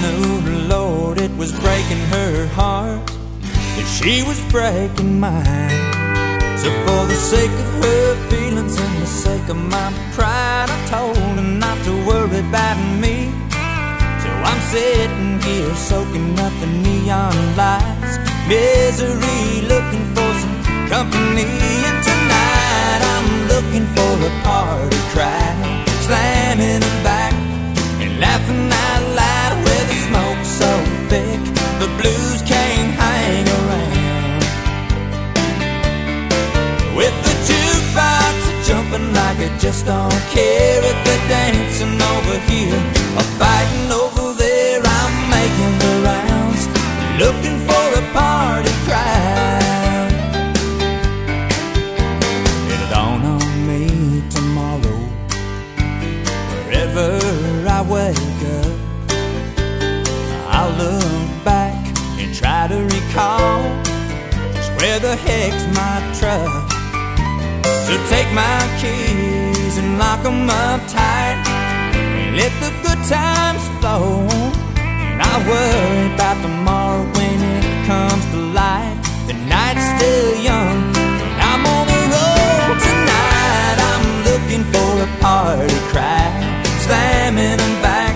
Knew Lord it was breaking her heart, and she was breaking mine. So for the sake of her feelings and the sake of my pride, I told her not to worry about me. So I'm sitting here soaking up the neon lights, misery, looking for some company. And tonight I'm looking for a party crowd, slamming them blues can't hang around. With the jukebox jumping like it just don't care if they're dancing over here or fighting over where the heck's my truck. So take my keys and lock 'em up tight and let the good times flow. And I worry about tomorrow when it comes to light. The night's still young and I'm on the road tonight. I'm looking for a party crowd, slamming them back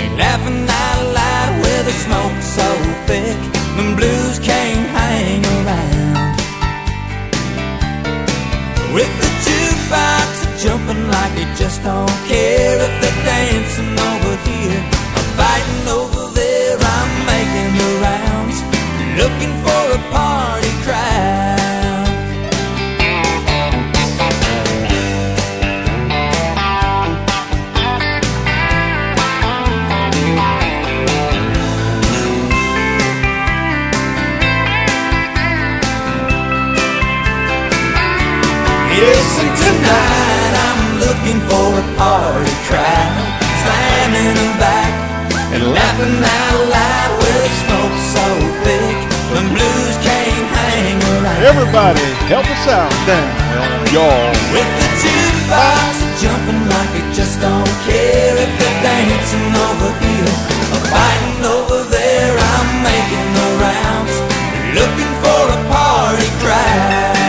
and laughing out loud with the smoke so thick the blues can't hang around. With the jukebox jumping like they just don't care if they're dancing over here or fighting over there. I'm making the rounds, looking for a party crowd. Looking for a party crowd, slamming them back and laughing out loud with smoke so thick the blues can't hang around. Everybody, help us out down, y'all. With the jukebox jumping like it just don't care if they're dancing over here or fighting over there. I'm making the rounds, looking for a party crowd.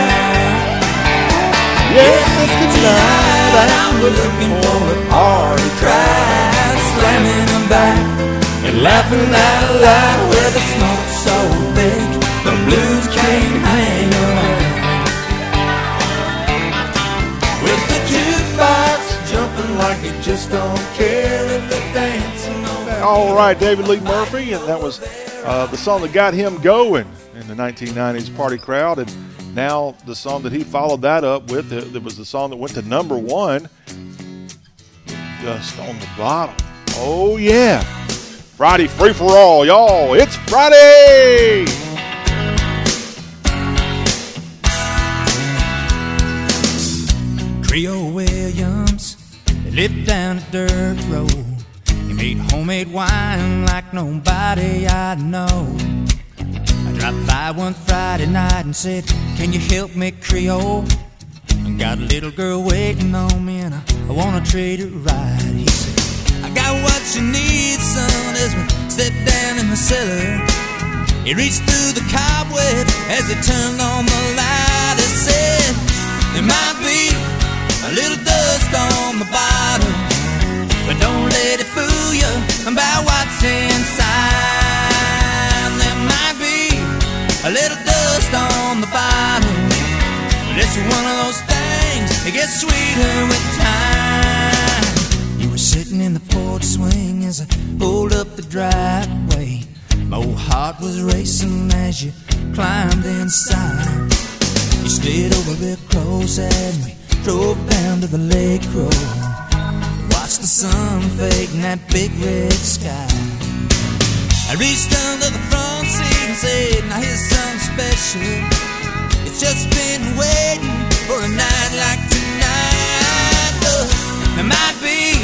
Yes, tonight I'm looking for a party crowd, slamming them back and laughing out loud with the smoke so big the blues can't hang around. With the jukebox jumping like it just don't care if they're dancing. All right, David Lee Murphy, and that was uh, the song that got him going in the 1990s party crowd. And now the song that he followed that up with, it, was the song that went to number one, just on the bottom. Oh, yeah. Friday free for all, y'all. It's Friday. Creole Williams lived down a dirt road. He made homemade wine like nobody I know. I dropped by one Friday night and said, Can you help me, Creole? I got a little girl waiting on me and I, I wanna treat her right. He said, I got what you need, son, as we stepped down in the cellar. He reached through the cobweb as he turned on the light. He said, There might be a little dust on the bottom, but don't let it fool you about what's inside. A little dust on the bottom, but it's one of those things that gets sweeter with time. You were sitting in the porch swing as I pulled up the driveway. My old heart was racing as you climbed inside. You slid over real close and we drove down to the lake road. Watched the sun fade in that big red sky. I reached under the front seat and said, Now here's something special. It's just been waiting for a night like tonight. Look, there might be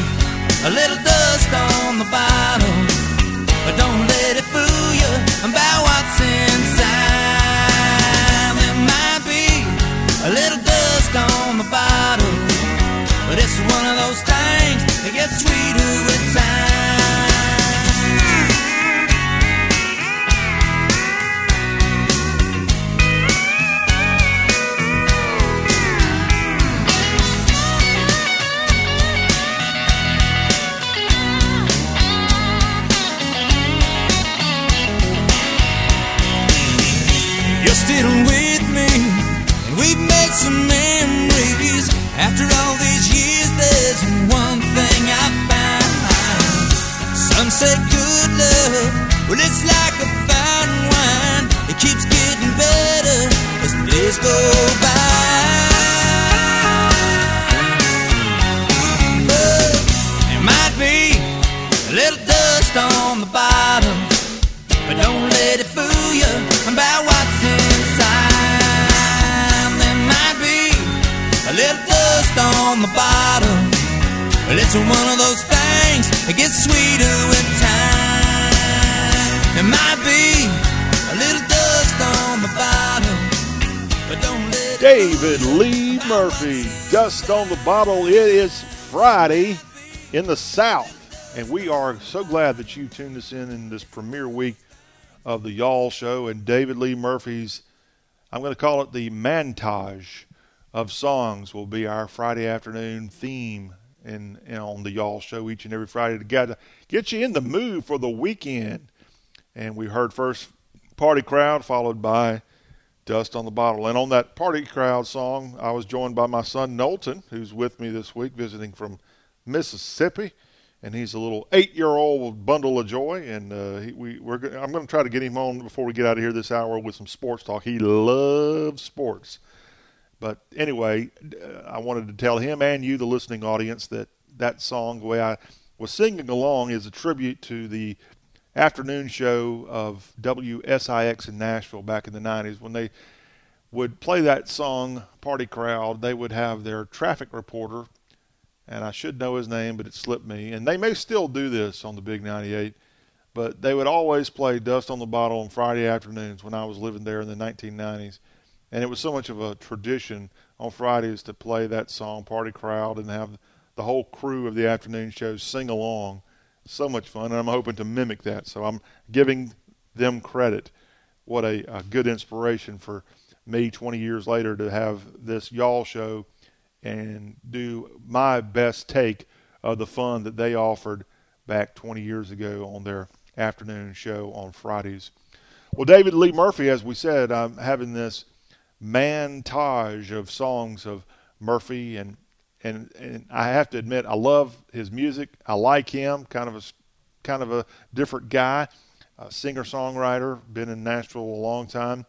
a little dust on the bottom, but don't let it fool you about what's inside. There might be a little dust on the bottom, but it's one of those things that gets sweeter After all these years, there's one thing I found. Some say good love, well, it's like a fine wine. It keeps getting better as the days go by. On the bottom, but it's one of those things that gets sweeter with time. There might be a little dust on the bottom, David Lee Murphy, Dust on the Bottle. It is Friday in the South, and we are so glad that you tuned us in in this premiere week of the Y'all Show and David Lee Murphy's, I'm going to call it the montage of songs, will be our Friday afternoon theme in, in on the Y'all Show each and every Friday to get, get you in the mood for the weekend. And we heard first Party Crowd, followed by Dust on the Bottle. And on that Party Crowd song, I was joined by my son Knowlton, who's with me this week visiting from Mississippi and he's a little eight-year-old bundle of joy. And uh, he, we, we're I'm going to try to get him on before we get out of here this hour with some sports talk. He loves sports. But anyway, uh, I wanted to tell him and you, the listening audience, that that song, the way I was singing along, is a tribute to the afternoon show of WSIX in Nashville back in the 90s when they would play that song, Party Crowd. They would have their traffic reporter and I should know his name, but it slipped me. And they may still do this on the Big 98, but they would always play Dust on the Bottle on Friday afternoons when I was living there in the 1990s. And it was so much of a tradition on Fridays to play that song, Party Crowd, and have the whole crew of the afternoon shows sing along. So much fun, and I'm hoping to mimic that. So I'm giving them credit. What a, a good inspiration for me 20 years later to have this y'all show and do my best take of the fun that they offered back 20 years ago on their afternoon show on Fridays. Well, David Lee Murphy, as we said, I'm having this montage of songs of Murphy, and and and I have to admit, I love his music. I like him, kind of a kind of a different guy, singer songwriter, been in Nashville a long time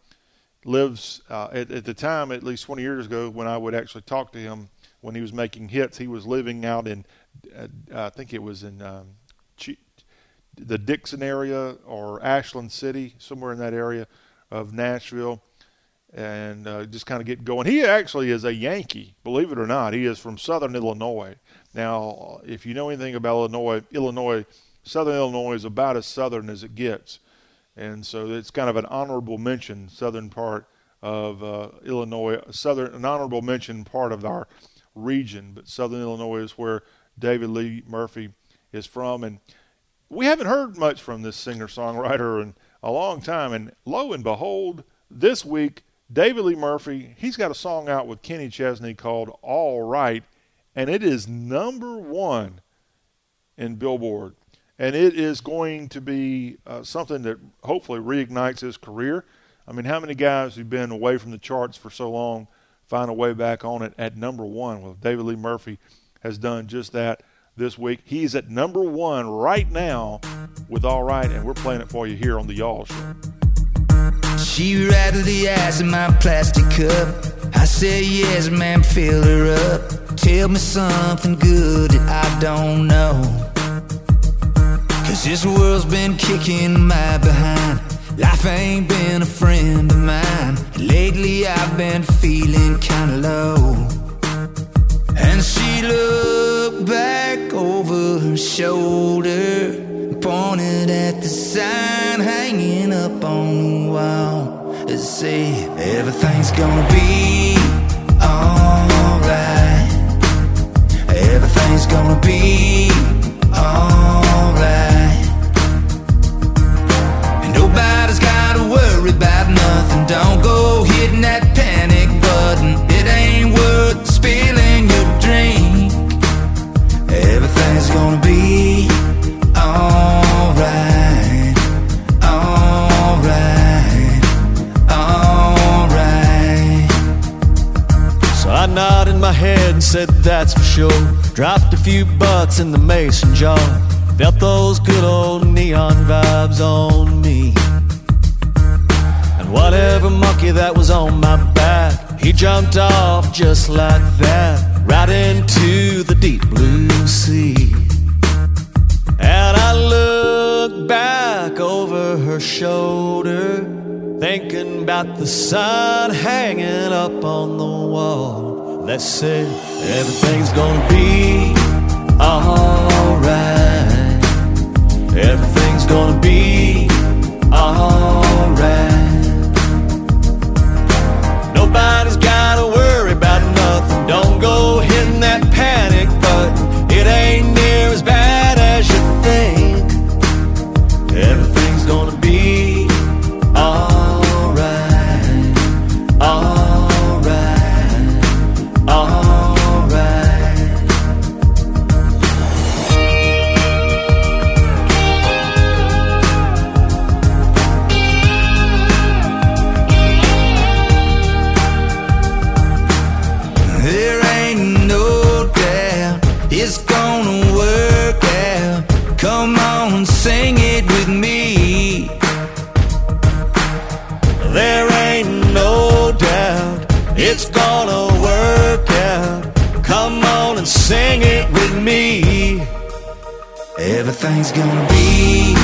lives uh, at, at the time, at least 20 years ago, when I would actually talk to him when he was making hits. He was living out in, uh, I think it was in um, the Dickson area or Ashland City, somewhere in that area of Nashville, and uh, just kind of get going. He actually is a Yankee, believe it or not. He is from Southern Illinois. Now, if you know anything about Illinois, Illinois, Southern Illinois is about as southern as it gets and so it's kind of an honorable mention, southern part of uh, Illinois, southern an honorable mention part of our region. But southern Illinois is where David Lee Murphy is from, and we haven't heard much from this singer songwriter in a long time. And lo and behold, this week David Lee Murphy he's got a song out with Kenny Chesney called "All Right," and it is number one in Billboard and it is going to be uh, something that hopefully reignites his career. I mean, how many guys who've been away from the charts for so long find a way back on it at number one? Well, David Lee Murphy has done just that this week. He's at number one right now with All Right, and we're playing it for you here on The Y'all Show. She rattled the ice in my plastic cup. I said, Yes, ma'am, fill her up. Tell me something good that I don't know. Cause this world's been kicking my behind. Life ain't been a friend of mine. Lately I've been feeling kinda low. And she looked back over her shoulder pointed at the sign hanging up on the wall. It said, Everything's gonna be alright. Everything's gonna be alright. And nobody's gotta worry about nothing. Don't go hitting that panic That's for sure. Dropped a few butts in the mason jar. Felt those good old neon vibes on me. And whatever monkey that was on my back, he jumped off just like that, right into the deep blue sea. And I looked back over her shoulder, thinking about the sign hanging up on the wall that said, Everything's gonna be alright. Everything's gonna be alright. Nobody's gotta worry about nothing. Don't go Everything's gonna be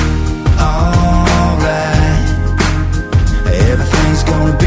alright. Everything's gonna be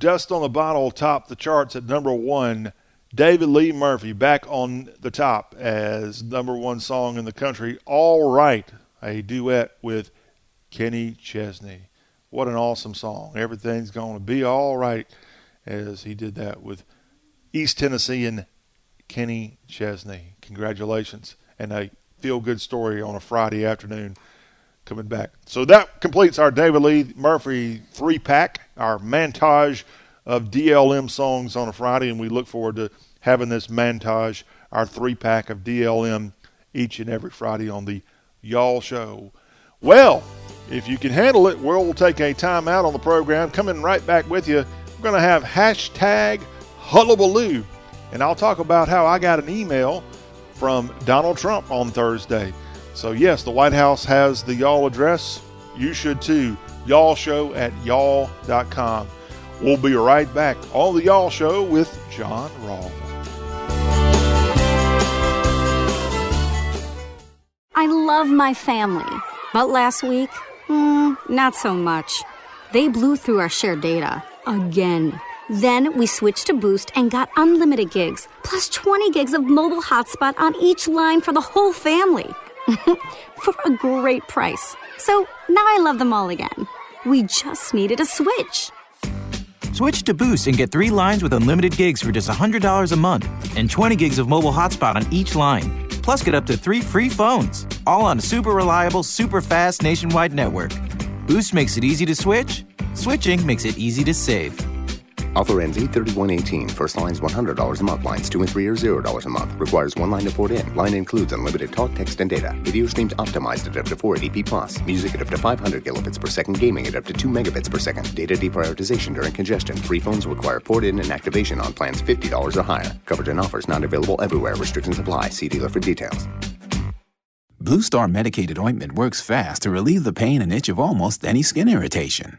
Dust on the Bottle topped the charts at number one, David Lee Murphy back on the top as number one song in the country. All Right, a duet with Kenny Chesney. What an awesome song. Everything's going to be all right as he did that with East Tennessee and Kenny Chesney. Congratulations. And a feel good story on a Friday afternoon coming back. So that completes our David Lee Murphy three pack, our montage of DLM songs on a Friday, and we look forward to having this montage, our three pack of DLM each and every Friday on the Y'all Show. Well, if you can handle it, we'll take a time out on the program. Coming right back with you, we're going to have hashtag hullabaloo, and I'll talk about how I got an email from Donald Trump on Thursday. So, yes, the White House has the y'all address. You should too. Y'all show at y'all.com. We'll be right back on the Y'all Show with John Rawl. I love my family. But last week, mm, not so much. They blew through our shared data. Again. Then we switched to Boost and got unlimited gigs, plus 20 gigs of mobile hotspot on each line for the whole family. for a great price. So now I love them all again. We just needed a switch. Switch to Boost and get three lines with unlimited gigs for just $100 a month and 20 gigs of mobile hotspot on each line. Plus, get up to three free phones, all on a super reliable, super fast nationwide network. Boost makes it easy to switch, switching makes it easy to save. Offer ends 83118. First line is $100 a month. Lines 2 and 3 are $0 a month. Requires one line to port in. Line includes unlimited talk, text, and data. Video streams optimized at up to 480p plus. Music at up to 500 kilobits per second. Gaming at up to 2 megabits per second. Data deprioritization during congestion. Free phones require port in and activation on plans $50 or higher. Coverage and offers not available everywhere. Restrictions apply. See dealer for details. Blue Star medicated ointment works fast to relieve the pain and itch of almost any skin irritation.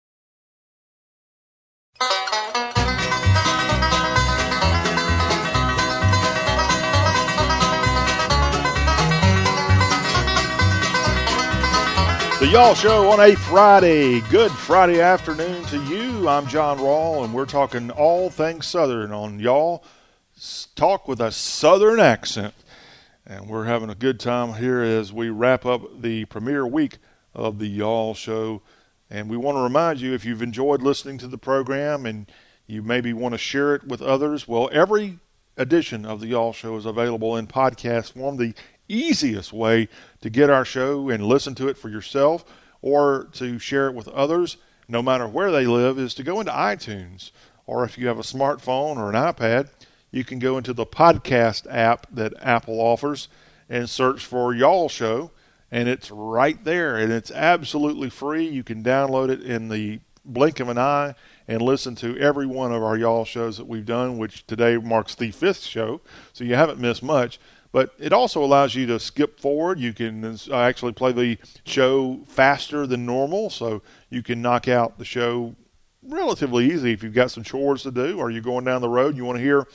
The Y'all Show on a Friday. Good Friday afternoon to you. I'm John Rawl, and we're talking all things Southern on Y'all Talk with a Southern accent. And we're having a good time here as we wrap up the premiere week of the Y'all Show. And we want to remind you if you've enjoyed listening to the program and you maybe want to share it with others, well, every edition of the Y'all Show is available in podcast form. The easiest way to get our show and listen to it for yourself or to share it with others, no matter where they live, is to go into iTunes. Or if you have a smartphone or an iPad, you can go into the podcast app that Apple offers and search for Y'all Show, and it's right there. And it's absolutely free. You can download it in the blink of an eye and listen to every one of our Y'all shows that we've done, which today marks the fifth show. So you haven't missed much. But it also allows you to skip forward. You can uh, actually play the show faster than normal, so you can knock out the show relatively easy if you've got some chores to do or you're going down the road. You want to hear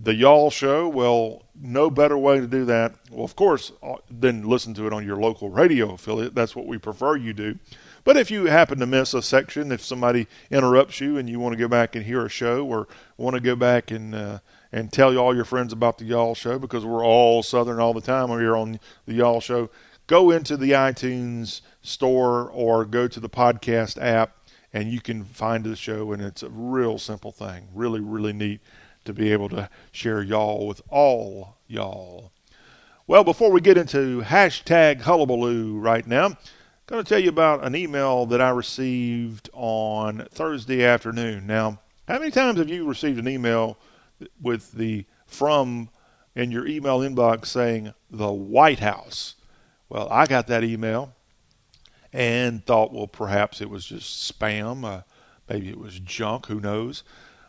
the Y'all Show. Well, no better way to do that. Well, of course, uh, than listen to it on your local radio affiliate. That's what we prefer you do. But if you happen to miss a section, if somebody interrupts you and you want to go back and hear a show or want to go back and uh, and tell all your friends about the Y'all Show because we're all Southern all the time here on the Y'all Show. Go into the iTunes store or go to the podcast app and you can find the show. And it's a real simple thing. Really, really neat to be able to share y'all with all y'all. Well, before we get into hashtag hullabaloo right now, I'm going to tell you about an email that I received on Thursday afternoon. Now, how many times have you received an email with the from in your email inbox saying the White House. Well, I got that email and thought, well, perhaps it was just spam. Uh, maybe it was junk. Who knows?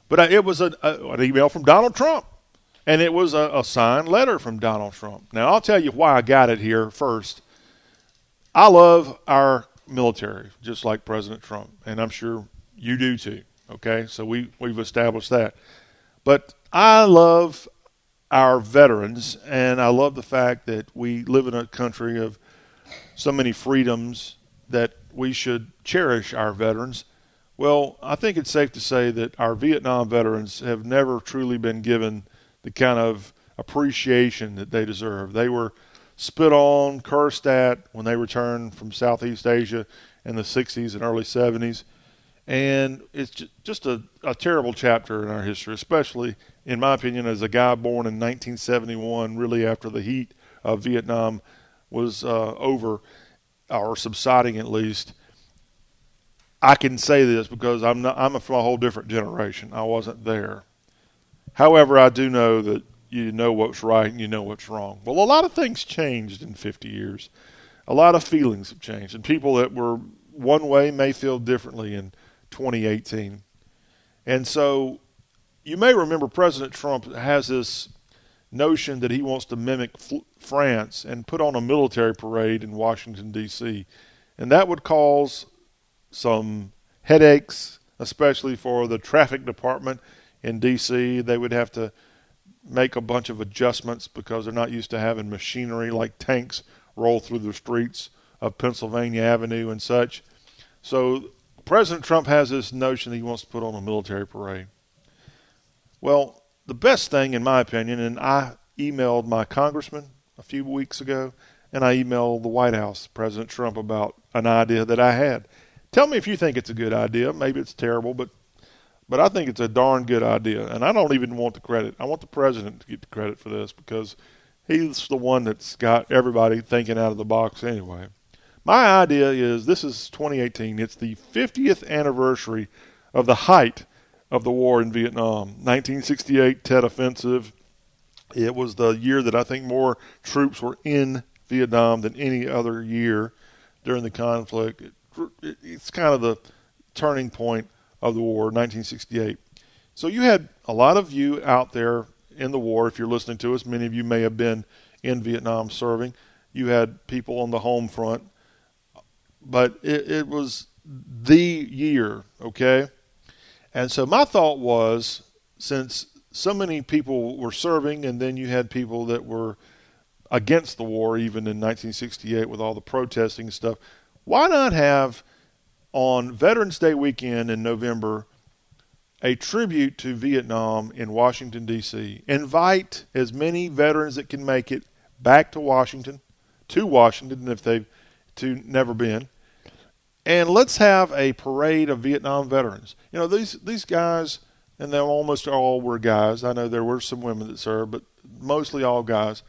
But uh, it was a, a, an email from Donald Trump. And it was a, a signed letter from Donald Trump. Now, I'll tell you why I got it here first. I love our military, just like President Trump. And I'm sure you do too. Okay? So we, we've established that. But I love our veterans, and I love the fact that we live in a country of so many freedoms that we should cherish our veterans. Well, I think it's safe to say that our Vietnam veterans have never truly been given the kind of appreciation that they deserve. They were spit on, cursed at when they returned from Southeast Asia in the 60s and early 70s. And it's just a, a terrible chapter in our history, especially, in my opinion, as a guy born in 1971, really after the heat of Vietnam was uh, over or subsiding at least. I can say this because I'm not, I'm from a whole different generation. I wasn't there. However, I do know that you know what's right and you know what's wrong. Well, a lot of things changed in 50 years. A lot of feelings have changed, and people that were one way may feel differently in 2018. And so you may remember President Trump has this notion that he wants to mimic France and put on a military parade in Washington, D.C. And that would cause some headaches, especially for the traffic department in D.C. They would have to make a bunch of adjustments because they're not used to having machinery like tanks roll through the streets of Pennsylvania Avenue and such. So President Trump has this notion that he wants to put on a military parade. Well, the best thing, in my opinion, and I emailed my congressman a few weeks ago, and I emailed the White House, President Trump, about an idea that I had. Tell me if you think it's a good idea. Maybe it's terrible, but but I think it's a darn good idea. And I don't even want the credit. I want the president to get the credit for this because he's the one that's got everybody thinking out of the box anyway. My idea is this is 2018. It's the 50th anniversary of the height of the war in Vietnam. 1968 Tet Offensive. It was the year that I think more troops were in Vietnam than any other year during the conflict. it's kind of the turning point of the war, 1968. So you had a lot of you out there in the war. If you're listening to us, many of you may have been in Vietnam serving. You had people on the home front, but it, it was the year, okay? And so my thought was since so many people were serving, and then you had people that were against the war, even in 1968 with all the protesting and stuff, why not have on Veterans Day weekend in November a tribute to Vietnam in Washington, D.C.? Invite as many veterans that can make it back to Washington, to Washington if they've to never been and let's have a parade of Vietnam veterans. You know, these these guys, and they almost all were guys. I know there were some women that served, but mostly all guys.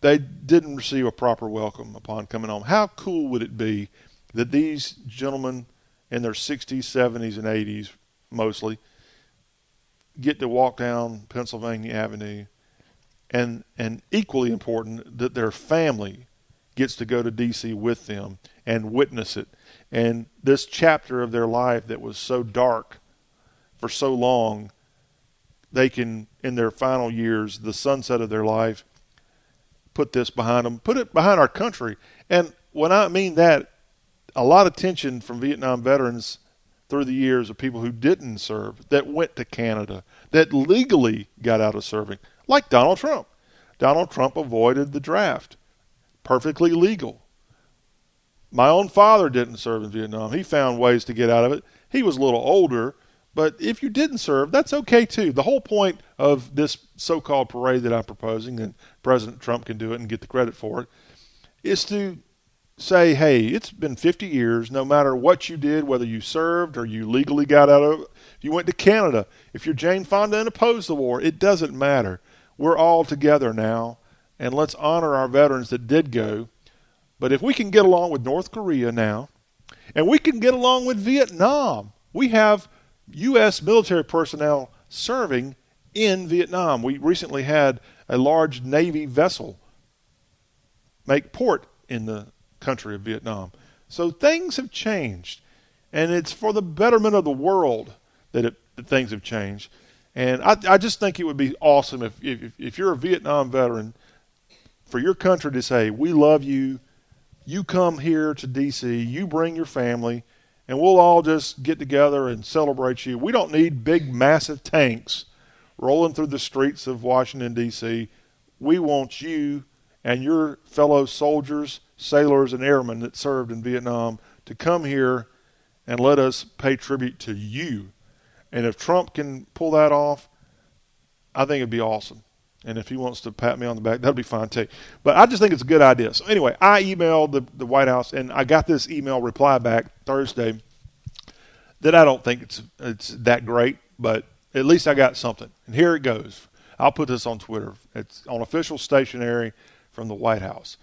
They didn't receive a proper welcome upon coming home. How cool would it be that these gentlemen in their 60s, 70s, and 80s, mostly, get to walk down Pennsylvania Avenue, and and equally important that their family gets to go to D.C. with them and witness it. And this chapter of their life that was so dark for so long, they can, in their final years, the sunset of their life, put this behind them, put it behind our country. And when I mean that, a lot of tension from Vietnam veterans through the years of people who didn't serve, that went to Canada, that legally got out of serving, like Donald Trump. Donald Trump avoided the draft, perfectly legal. My own father didn't serve in Vietnam. He found ways to get out of it. He was a little older, but if you didn't serve, that's okay too. The whole point of this so called parade that I'm proposing, and President Trump can do it and get the credit for it, is to say, hey, it's been 50 years, no matter what you did, whether you served or you legally got out of it, you went to Canada, if you're Jane Fonda and opposed the war, it doesn't matter. We're all together now, and let's honor our veterans that did go but if we can get along with North Korea now, and we can get along with Vietnam, we have U.S. military personnel serving in Vietnam. We recently had a large Navy vessel make port in the country of Vietnam. So things have changed, and it's for the betterment of the world that, it, that things have changed. And I, I, just think it would be awesome if, if, if you're a Vietnam veteran, for your country to say, We love you you come here to D.C., you bring your family, and we'll all just get together and celebrate you. We don't need big, massive tanks rolling through the streets of Washington, D.C. We want you and your fellow soldiers, sailors, and airmen that served in Vietnam to come here and let us pay tribute to you. And if Trump can pull that off, I think it'd be awesome. And if he wants to pat me on the back, that'll be fine too. But I just think it's a good idea. So anyway, I emailed the, the White House and I got this email reply back Thursday that I don't think it's it's that great, but at least I got something. And here it goes. I'll put this on Twitter. It's on official stationery from the White House.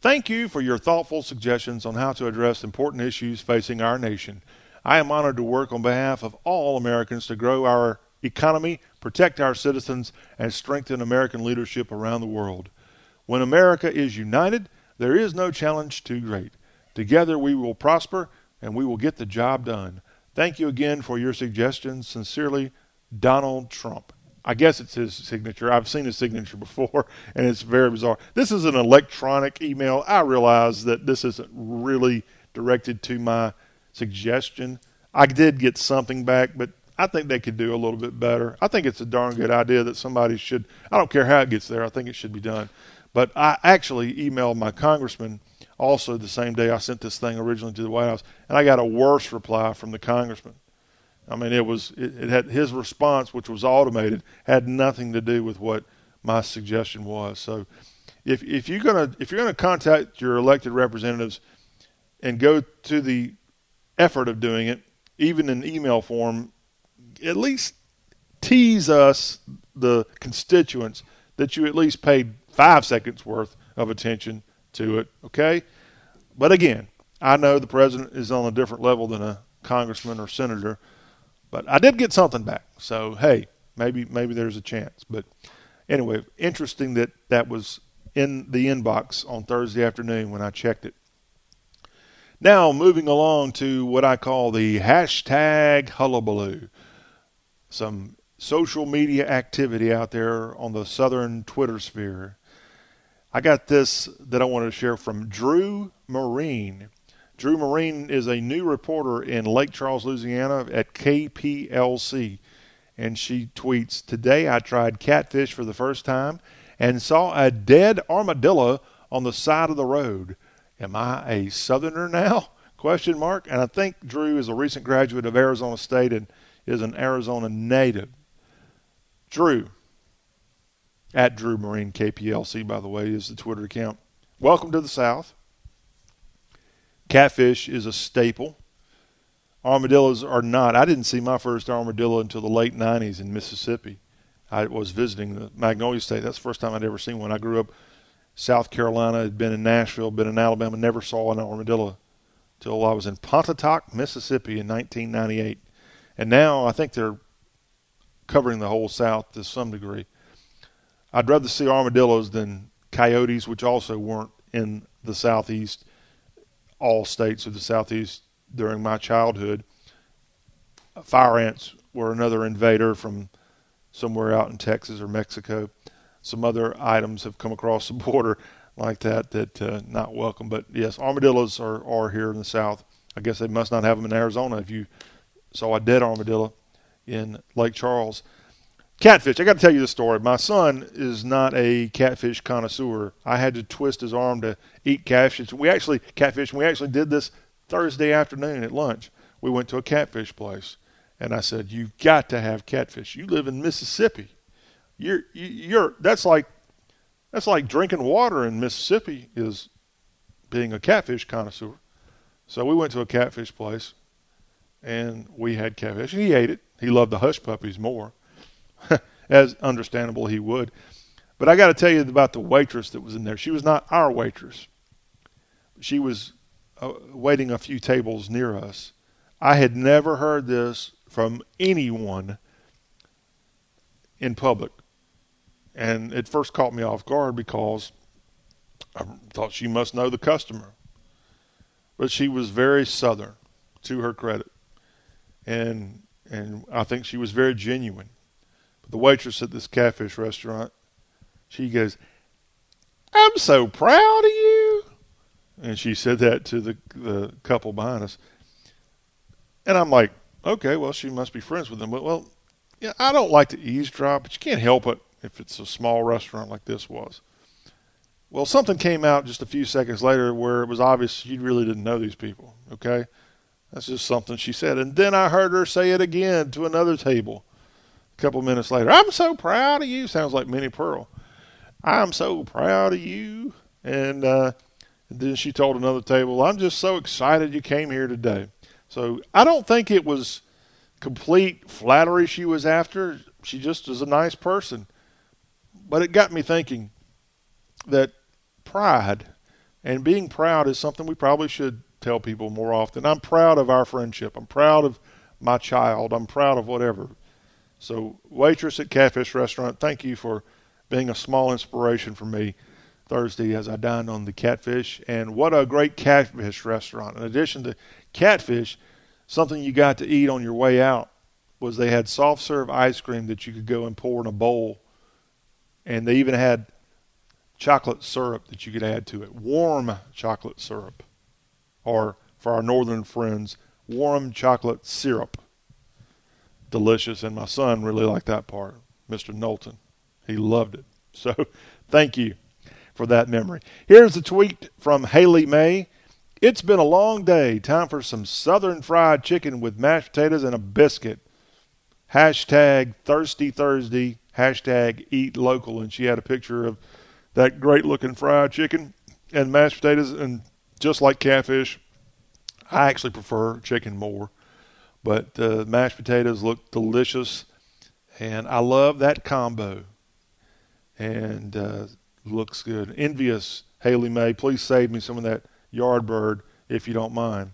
Thank you for your thoughtful suggestions on how to address important issues facing our nation. I am honored to work on behalf of all Americans to grow our economy, protect our citizens, and strengthen American leadership around the world. When America is united, there is no challenge too great. Together we will prosper and we will get the job done. Thank you again for your suggestions. Sincerely, Donald Trump. I guess it's his signature. I've seen his signature before, and it's very bizarre. This is an electronic email. I realize that this isn't really directed to my suggestion. I did get something back, but I think they could do a little bit better. I think it's a darn good idea that somebody should. I don't care how it gets there. I think it should be done. But I actually emailed my congressman also the same day I sent this thing originally to the White House, and I got a worse reply from the congressman. I mean, it was it, it had his response, which was automated, had nothing to do with what my suggestion was. So, if if you're gonna if you're gonna contact your elected representatives and go to the effort of doing it, even in email form, at least tease us the constituents that you at least paid five seconds worth of attention to it. Okay, but again, I know the president is on a different level than a congressman or senator but I did get something back. So hey, maybe maybe there's a chance. But anyway, interesting that that was in the inbox on Thursday afternoon when I checked it. Now moving along to what I call the hashtag hullabaloo. Some social media activity out there on the southern Twitter sphere. I got this that I wanted to share from Drew Marine. Drew Marine is a new reporter in Lake Charles, Louisiana at KPLC. And she tweets Today I tried catfish for the first time and saw a dead armadillo on the side of the road. Am I a southerner now? Question mark. And I think Drew is a recent graduate of Arizona State and is an Arizona native. Drew, at Drew Marine KPLC, by the way, is the Twitter account. Welcome to the South. Catfish is a staple. Armadillos are not. I didn't see my first armadillo until the late 90s in Mississippi. I was visiting the Magnolia State. That's the first time I'd ever seen one. I grew up South Carolina, had been in Nashville, been in Alabama, never saw an armadillo till I was in Pontotoc, Mississippi in 1998. And now I think they're covering the whole South to some degree. I'd rather see armadillos than coyotes, which also weren't in the Southeast all states of the southeast during my childhood. Fire ants were another invader from somewhere out in Texas or Mexico. Some other items have come across the border like that that uh, not welcome. But yes, armadillos are, are here in the south. I guess they must not have them in Arizona. If you saw a dead armadillo in Lake Charles, Catfish. I got to tell you the story. My son is not a catfish connoisseur. I had to twist his arm to eat catfish. We actually catfish. We actually did this Thursday afternoon at lunch. We went to a catfish place, and I said, "You've got to have catfish. You live in Mississippi. You're you're that's like that's like drinking water in Mississippi is being a catfish connoisseur." So we went to a catfish place, and we had catfish. He ate it. He loved the hush puppies more as understandable he would. But I got to tell you about the waitress that was in there. She was not our waitress. She was uh, waiting a few tables near us. I had never heard this from anyone in public. And it first caught me off guard because I thought she must know the customer. But she was very southern, to her credit. And and I think she was very genuine But the waitress at this catfish restaurant, she goes, I'm so proud of you. And she said that to the, the couple behind us. And I'm like, okay, well, she must be friends with them. But, well, yeah, I don't like to eavesdrop, but you can't help it if it's a small restaurant like this was. Well, something came out just a few seconds later where it was obvious she really didn't know these people, okay? That's just something she said. And then I heard her say it again to another table. A couple minutes later, I'm so proud of you. Sounds like Minnie Pearl. I'm so proud of you. And, uh, then she told another table, I'm just so excited you came here today. So I don't think it was complete flattery she was after. She just is a nice person. But it got me thinking that pride and being proud is something we probably should tell people more often. I'm proud of our friendship. I'm proud of my child. I'm proud of whatever. So, waitress at Catfish Restaurant, thank you for being a small inspiration for me Thursday as I dined on the catfish. And what a great catfish restaurant. In addition to catfish, something you got to eat on your way out was they had soft serve ice cream that you could go and pour in a bowl. And they even had chocolate syrup that you could add to it. Warm chocolate syrup. Or for our northern friends, warm chocolate syrup. Delicious. And my son really liked that part, Mr. Knowlton. He loved it. So thank you for that memory. Here's a tweet from Haley May. It's been a long day. Time for some southern fried chicken with mashed potatoes and a biscuit. Hashtag thirsty Thursday. Hashtag eat local. And she had a picture of that great looking fried chicken and mashed potatoes. And just like catfish, I actually prefer chicken more. But uh, mashed potatoes look delicious. And I love that combo. And uh, looks good. Envious Haley May. Please save me some of that Yardbird if you don't mind.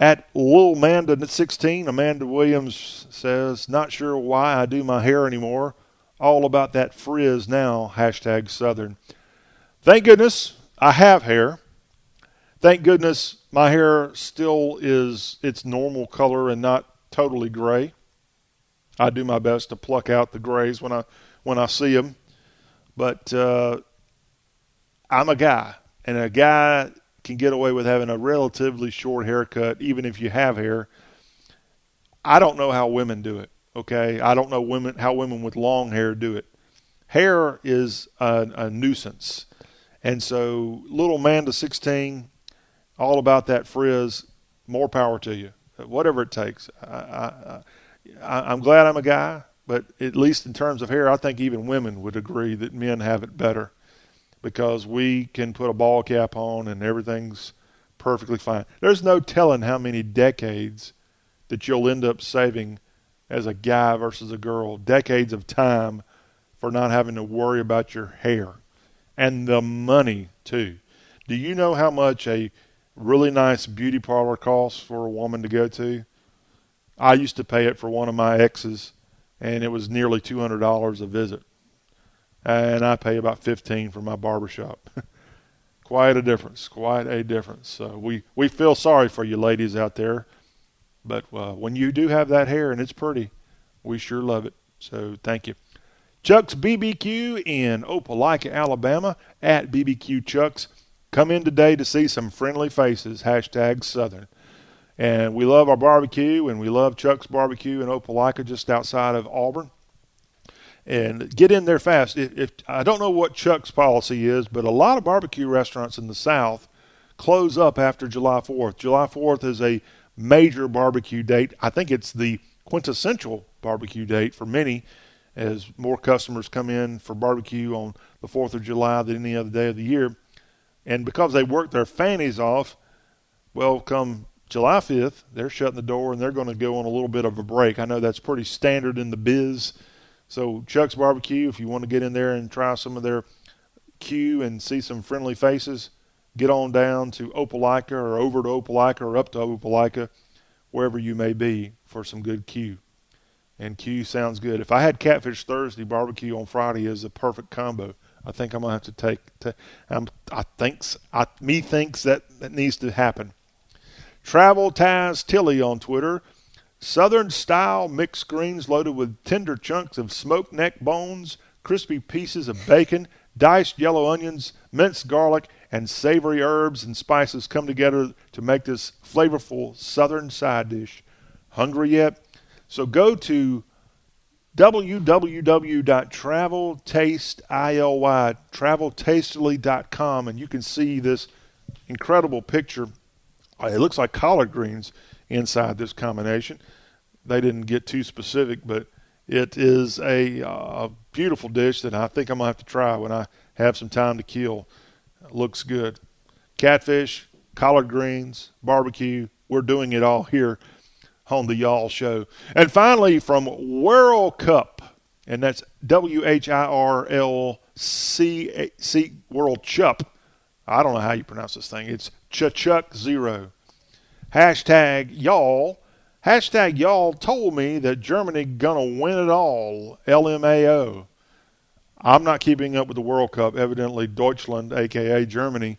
At Lil Amanda 16, Amanda Williams says, Not sure why I do my hair anymore. All about that frizz now. Hashtag Southern. Thank goodness I have hair. Thank goodness my hair still is its normal color and not totally gray. I do my best to pluck out the grays when I when I see them. But uh, I'm a guy, and a guy can get away with having a relatively short haircut, even if you have hair. I don't know how women do it. Okay, I don't know women how women with long hair do it. Hair is a, a nuisance, and so little Amanda 16, all about that frizz. More power to you, whatever it takes. I, I, I'm glad I'm a guy. But at least in terms of hair, I think even women would agree that men have it better because we can put a ball cap on and everything's perfectly fine. There's no telling how many decades that you'll end up saving as a guy versus a girl. Decades of time for not having to worry about your hair and the money too. Do you know how much a really nice beauty parlor costs for a woman to go to? I used to pay it for one of my exes and it was nearly two hundred dollars a visit. And I pay about fifteen for my barbershop. quite a difference. Quite a difference. So we we feel sorry for you ladies out there, but uh, when you do have that hair and it's pretty, we sure love it. So thank you. Chuck's BBQ in Opelika, Alabama at BBQ Chuck's. Come in today to see some friendly faces. Hashtag Southern. And we love our barbecue, and we love Chuck's Barbecue in Opelika, just outside of Auburn. And get in there fast. If, if I don't know what Chuck's policy is, but a lot of barbecue restaurants in the South close up after July 4th. July 4th is a major barbecue date. I think it's the quintessential barbecue date for many, as more customers come in for barbecue on the 4th of July than any other day of the year. And because they worked their fannies off, well, come July 5th, they're shutting the door and they're going to go on a little bit of a break. I know that's pretty standard in the biz. So, Chuck's Barbecue, if you want to get in there and try some of their Q and see some friendly faces, get on down to Opelika or over to Opelika or up to Opelika, wherever you may be, for some good Q. And Q sounds good. If I had Catfish Thursday, barbecue on Friday is a perfect combo. I think I'm gonna have to take. To, um, I thinks I me thinks that that needs to happen. Travel Tastily on Twitter. Southern style mixed greens loaded with tender chunks of smoked neck bones, crispy pieces of bacon, diced yellow onions, minced garlic, and savory herbs and spices come together to make this flavorful southern side dish. Hungry yet? So go to www.traveltastily.com and you can see this incredible picture uh, it looks like collard greens inside this combination. They didn't get too specific, but it is a uh, beautiful dish that I think I'm going to have to try when I have some time to kill. It looks good. Catfish, collard greens, barbecue, we're doing it all here on the Y'all Show. And finally, from World Cup, and that's W H I R L C C World Chup. I don't know how you pronounce this thing. It's Chuck Zero. Hashtag y'all. Hashtag y'all told me that Germany gonna win it all. LMAO. I'm not keeping up with the World Cup. Evidently, Deutschland, aka Germany,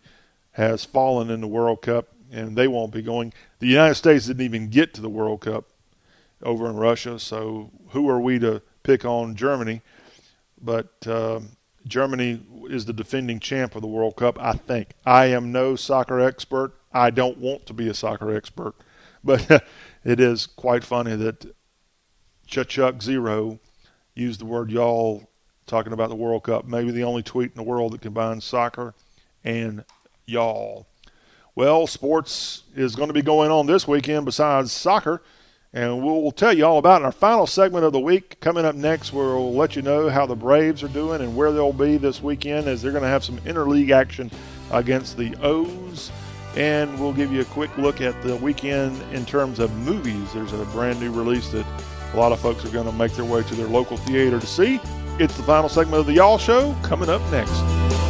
has fallen in the World Cup, and they won't be going. The United States didn't even get to the World Cup over in Russia, so who are we to pick on Germany? But uh, Germany is the defending champ of the World Cup, I think. I am no soccer expert. I don't want to be a soccer expert, but it is quite funny that Chuck Zero used the word y'all talking about the World Cup. Maybe the only tweet in the world that combines soccer and y'all. Well, sports is going to be going on this weekend besides soccer, and we'll tell you all about it in our final segment of the week. Coming up next, we'll let you know how the Braves are doing and where they'll be this weekend as they're going to have some interleague action against the O's. And we'll give you a quick look at the weekend in terms of movies. There's a brand new release that a lot of folks are going to make their way to their local theater to see. It's the final segment of the Y'all Show coming up next.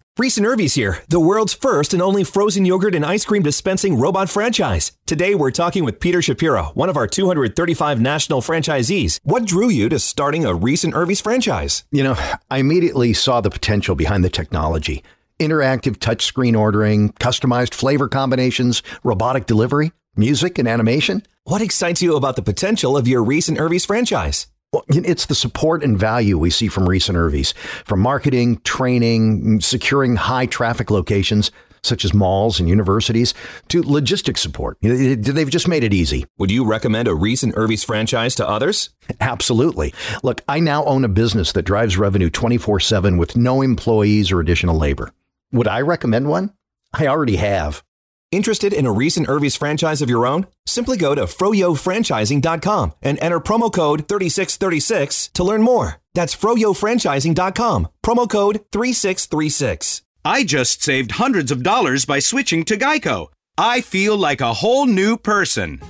Reis and Irvy's here, the world's first and only frozen yogurt and ice cream dispensing robot franchise. Today we're talking with Peter Shapiro, one of our 235 national franchisees. What drew you to starting a Reis and Irvy's franchise? You know, I immediately saw the potential behind the technology. Interactive touchscreen ordering, customized flavor combinations, robotic delivery, music and animation. What excites you about the potential of your Reis and Irvy's franchise? Well, it's the support and value we see from Reis and Irvy's, from marketing, training, securing high traffic locations such as malls and universities, to logistics support. They've just made it easy. Would you recommend a Reis and Irvy's franchise to others? Absolutely. Look, I now own a business that drives revenue 24 7 with no employees or additional labor. Would I recommend one? I already have. Interested in a Reis and Irvy's franchise of your own? Simply go to froyofranchising.com and enter promo code 3636 to learn more. That's froyofranchising.com, promo code 3636. I just saved hundreds of dollars by switching to Geico. I feel like a whole new person.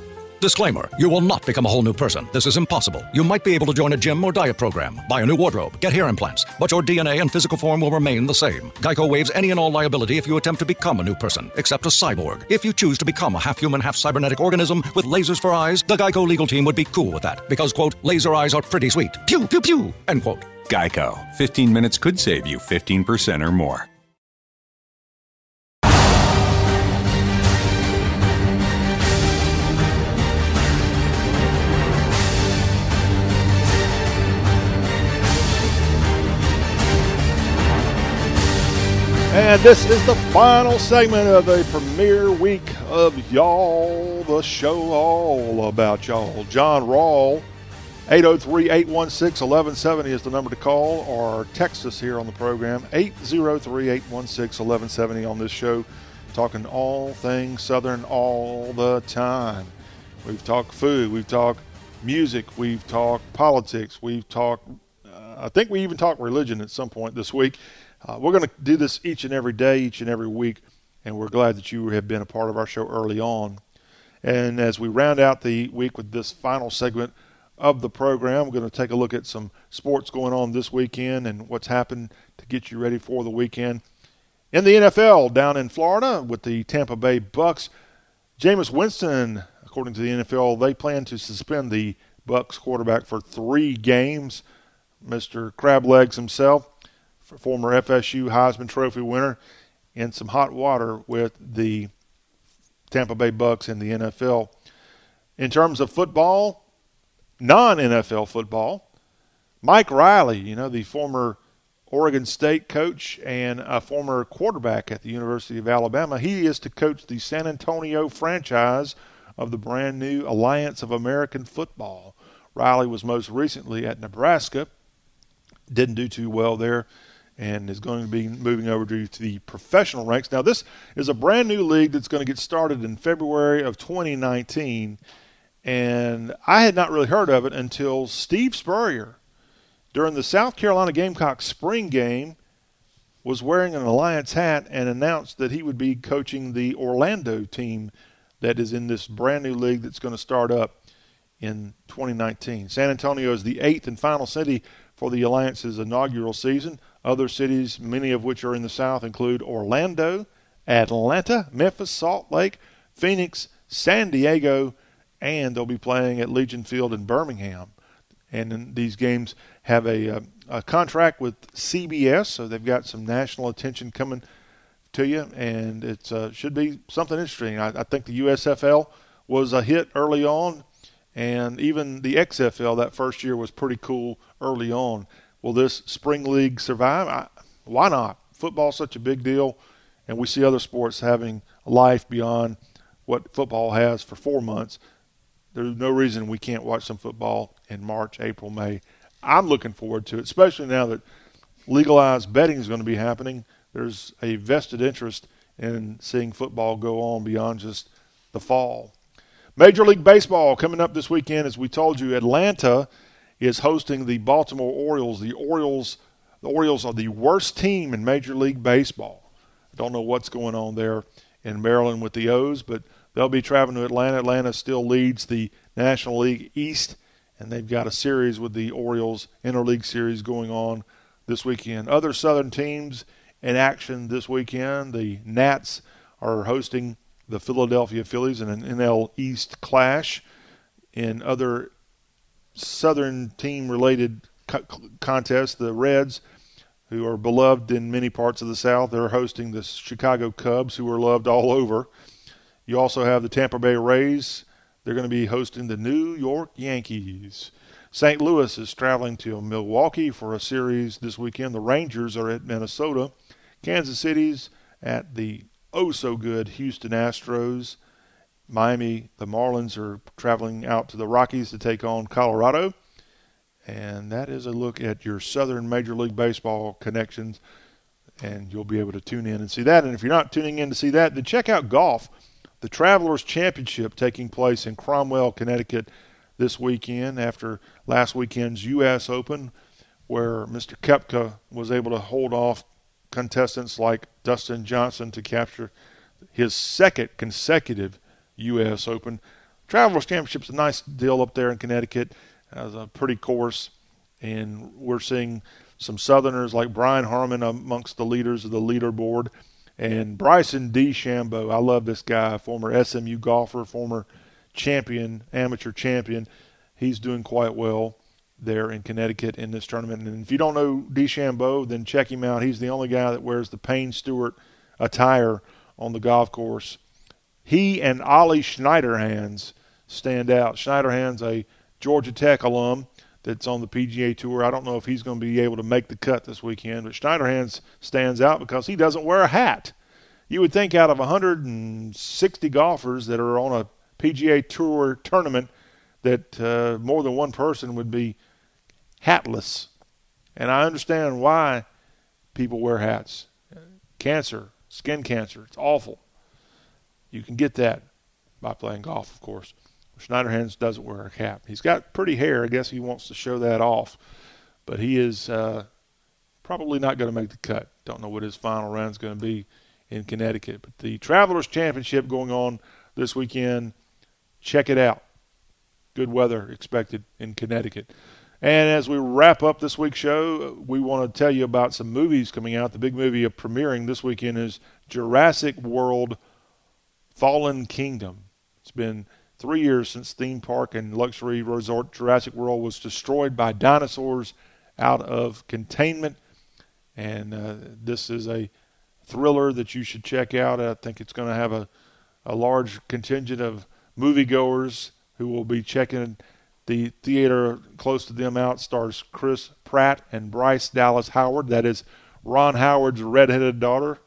Disclaimer You will not become a whole new person. This is impossible. You might be able to join a gym or diet program, buy a new wardrobe, get hair implants, but your DNA and physical form will remain the same. Geico waives any and all liability if you attempt to become a new person, except a cyborg. If you choose to become a half human, half cybernetic organism with lasers for eyes, the Geico legal team would be cool with that because, quote, laser eyes are pretty sweet. Pew, pew, pew, end quote. Geico. 15 minutes could save you 15% or more. And this is the final segment of the premiere week of Y'all, the show all about y'all. John Rawl, 803 816 1170 is the number to call or text us here on the program. 803 816 1170 on this show, talking all things Southern all the time. We've talked food, we've talked music, we've talked politics, we've talked, uh, I think we even talked religion at some point this week. Uh, we're going to do this each and every day, each and every week, and we're glad that you have been a part of our show early on. And as we round out the week with this final segment of the program, we're going to take a look at some sports going on this weekend and what's happened to get you ready for the weekend. In the NFL down in Florida with the Tampa Bay Bucks, Jameis Winston, according to the NFL, they plan to suspend the Bucks quarterback for three games. Mr. Crablegs himself former FSU Heisman Trophy winner, in some hot water with the Tampa Bay Bucks in the NFL. In terms of football, non NFL football, Mike Riley, you know, the former Oregon State coach and a former quarterback at the University of Alabama, he is to coach the San Antonio franchise of the brand new Alliance of American Football. Riley was most recently at Nebraska, didn't do too well there, and is going to be moving over to the professional ranks. Now, this is a brand new league that's going to get started in February of 2019, and I had not really heard of it until Steve Spurrier, during the South Carolina Gamecocks spring game, was wearing an Alliance hat and announced that he would be coaching the Orlando team that is in this brand new league that's going to start up in 2019. San Antonio is the eighth and final city for the Alliance's inaugural season. Other cities, many of which are in the South, include Orlando, Atlanta, Memphis, Salt Lake, Phoenix, San Diego, and they'll be playing at Legion Field in Birmingham. And these games have a, a, a contract with CBS, so they've got some national attention coming to you, and it uh, should be something interesting. I, I think the USFL was a hit early on, and even the XFL that first year was pretty cool early on. Will this spring league survive? I, why not? Football's such a big deal, and we see other sports having life beyond what football has for four months. There's no reason we can't watch some football in March, April, May. I'm looking forward to it, especially now that legalized betting is going to be happening. There's a vested interest in seeing football go on beyond just the fall. Major League Baseball coming up this weekend, as we told you, Atlanta is hosting the Baltimore Orioles. The Orioles, the Orioles are the worst team in Major League Baseball. I don't know what's going on there in Maryland with the O's, but they'll be traveling to Atlanta. Atlanta still leads the National League East and they've got a series with the Orioles interleague series going on this weekend. Other Southern teams in action this weekend. The Nats are hosting the Philadelphia Phillies in an NL East clash. In other Southern team related co- contests, the Reds, who are beloved in many parts of the South, they're hosting the Chicago Cubs, who are loved all over. You also have the Tampa Bay Rays they're going to be hosting the New York Yankees. St. Louis is traveling to Milwaukee for a series this weekend. The Rangers are at Minnesota. Kansas City's at the oh so good Houston Astros. Miami, the Marlins are traveling out to the Rockies to take on Colorado. And that is a look at your Southern Major League Baseball connections. And you'll be able to tune in and see that. And if you're not tuning in to see that, then check out golf the Travelers Championship taking place in Cromwell, Connecticut this weekend after last weekend's U.S. Open, where Mr. Koepka was able to hold off contestants like Dustin Johnson to capture his second consecutive U.S. Open. Travelers Championship's a nice deal up there in Connecticut. Has a pretty course, and we're seeing some Southerners like Brian Harman amongst the leaders of the leaderboard. And Bryson DeChambeau, I love this guy, former SMU golfer, former champion, amateur champion. He's doing quite well there in Connecticut in this tournament. And if you don't know DeChambeau, then check him out. He's the only guy that wears the Payne Stewart attire on the golf course. He and Ollie Schniederjans stand out. Schniederjans, a Georgia Tech alum that's on the PGA Tour. I don't know if he's going to be able to make the cut this weekend, but Schneiderhands stands out because he doesn't wear a hat. You would think out of 160 golfers that are on a PGA Tour tournament that uh, more than one person would be hatless. And I understand why people wear hats. Cancer, skin cancer, it's awful. You can get that by playing golf, of course. Schniederjans doesn't wear a cap. He's got pretty hair. I guess he wants to show that off. But he is uh, probably not going to make the cut. Don't know what his final round is going to be in Connecticut. But the Travelers Championship going on this weekend. Check it out. Good weather expected in Connecticut. And as we wrap up this week's show, we want to tell you about some movies coming out. The big movie premiering this weekend is Jurassic World Fallen Kingdom. It's been three years since theme park and luxury resort Jurassic World was destroyed by dinosaurs out of containment. And uh, this is a thriller that you should check out. I think it's going to have a, a large contingent of moviegoers who will be checking the theater close to them out. Stars Chris Pratt and Bryce Dallas Howard. That is Ron Howard's redheaded daughter.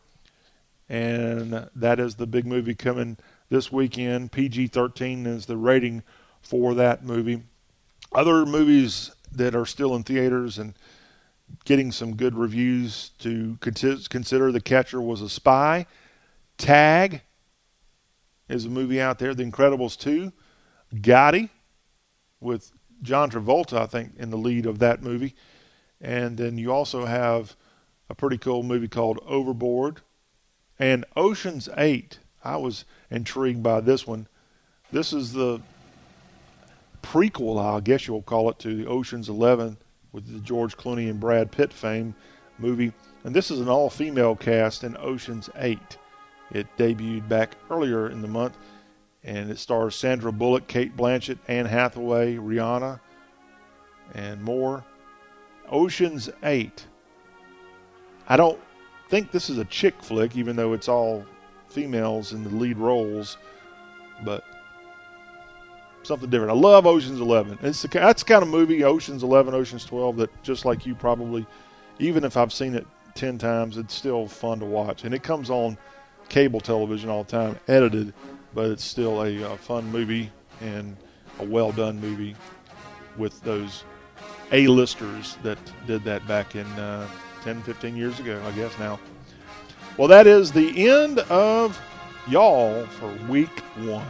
And that is the big movie coming this weekend. PG 13 is the rating for that movie. Other movies that are still in theaters and getting some good reviews to consider The Catcher was a Spy. Tag is a movie out there. The Incredibles 2. Gotti with John Travolta, I think, in the lead of that movie. And then you also have a pretty cool movie called Overboard. And Ocean's 8. I was intrigued by this one. This is the prequel, I guess you'll call it, to the Ocean's 11 with the George Clooney and Brad Pitt fame movie. And this is an all female cast in Ocean's 8. It debuted back earlier in the month, and it stars Sandra Bullock, Cate Blanchett, Anne Hathaway, Rihanna, and more. Ocean's 8. I don't think this is a chick flick, even though it's all females in the lead roles, but something different. I love Ocean's Eleven. It's the, that's the kind of movie, Ocean's Eleven, Ocean's Twelve, that just like you probably, even if I've seen it ten times, it's still fun to watch. And it comes on cable television all the time, edited, but it's still a, a fun movie and a well done movie with those A-listers that did that back in uh, 10, 15 years ago, I guess now. Well, that is the end of y'all for week one.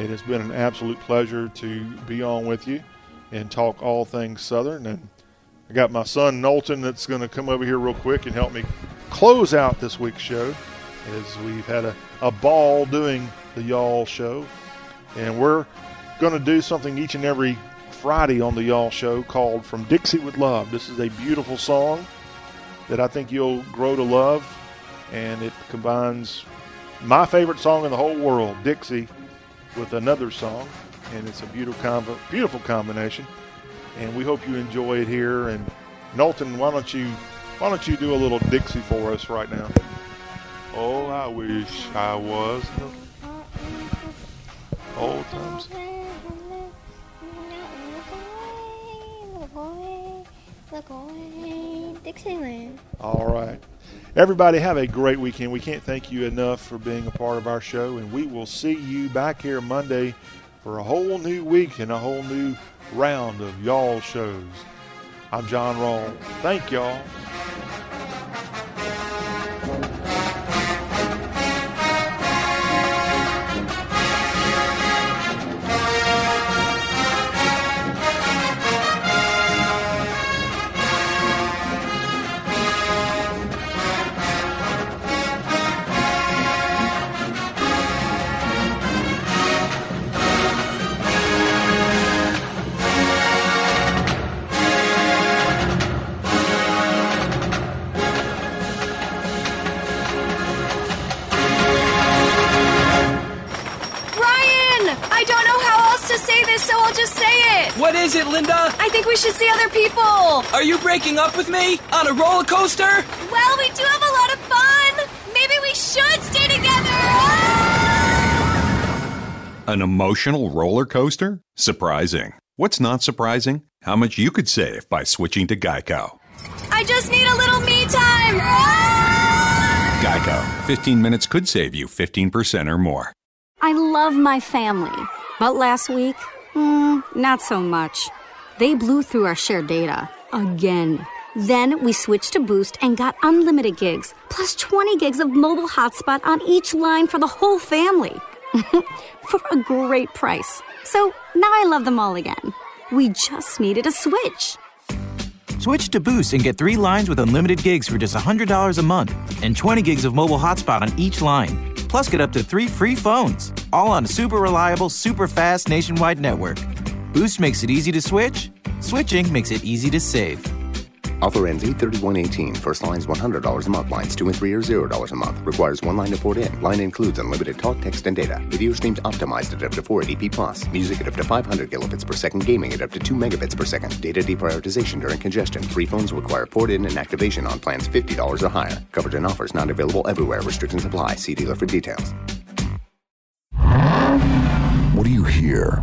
It has been an absolute pleasure to be on with you and talk all things Southern. And I got my son Knowlton that's going to come over here real quick and help me close out this week's show as we've had a, a ball doing the Y'all show. And we're going to do something each and every Friday on the Y'all show called From Dixie with Love. This is a beautiful song that I think you'll grow to love. And it combines my favorite song in the whole world, Dixie, with another song, and it's a beautiful, beautiful combination. And we hope you enjoy it here. And Knowlton, why don't you why don't you do a little Dixie for us right now? Oh, I wish I was the old times. Oh, Dixieland. All right. Everybody, have a great weekend. We can't thank you enough for being a part of our show, and we will see you back here Monday for a whole new week and a whole new round of y'all shows. I'm John Rawl. Thank y'all. People. Are you breaking up with me? On a roller coaster? Well, we do have a lot of fun. Maybe we should stay together. An emotional roller coaster? Surprising. What's not surprising? How much you could save by switching to Geico. I just need a little me time. Geico. 15 minutes could save you 15% or more. I love my family, but last week, Mm, not so much. They blew through our shared data. Again. Then we switched to Boost and got unlimited gigs, plus 20 gigs of mobile hotspot on each line for the whole family. for a great price. So now I love them all again. We just needed a switch. Switch to Boost and get three lines with unlimited gigs for just $100 a month and 20 gigs of mobile hotspot on each line. Plus, get up to three free phones, all on a super reliable, super fast nationwide network. Boost makes it easy to switch. Switching makes it easy to save. Offer ends 83118. First line is $100 a month. Lines 2 and 3 are $0 a month. Requires one line to port in. Line includes unlimited talk, text, and data. Video streams optimized at up to 480p plus. Music at up to 500 kilobits per second. Gaming at up to 2 megabits per second. Data deprioritization during congestion. Free phones require port in and activation on plans $50 or higher. Coverage and offers not available everywhere. Restrictions apply. See dealer for details. What do you hear?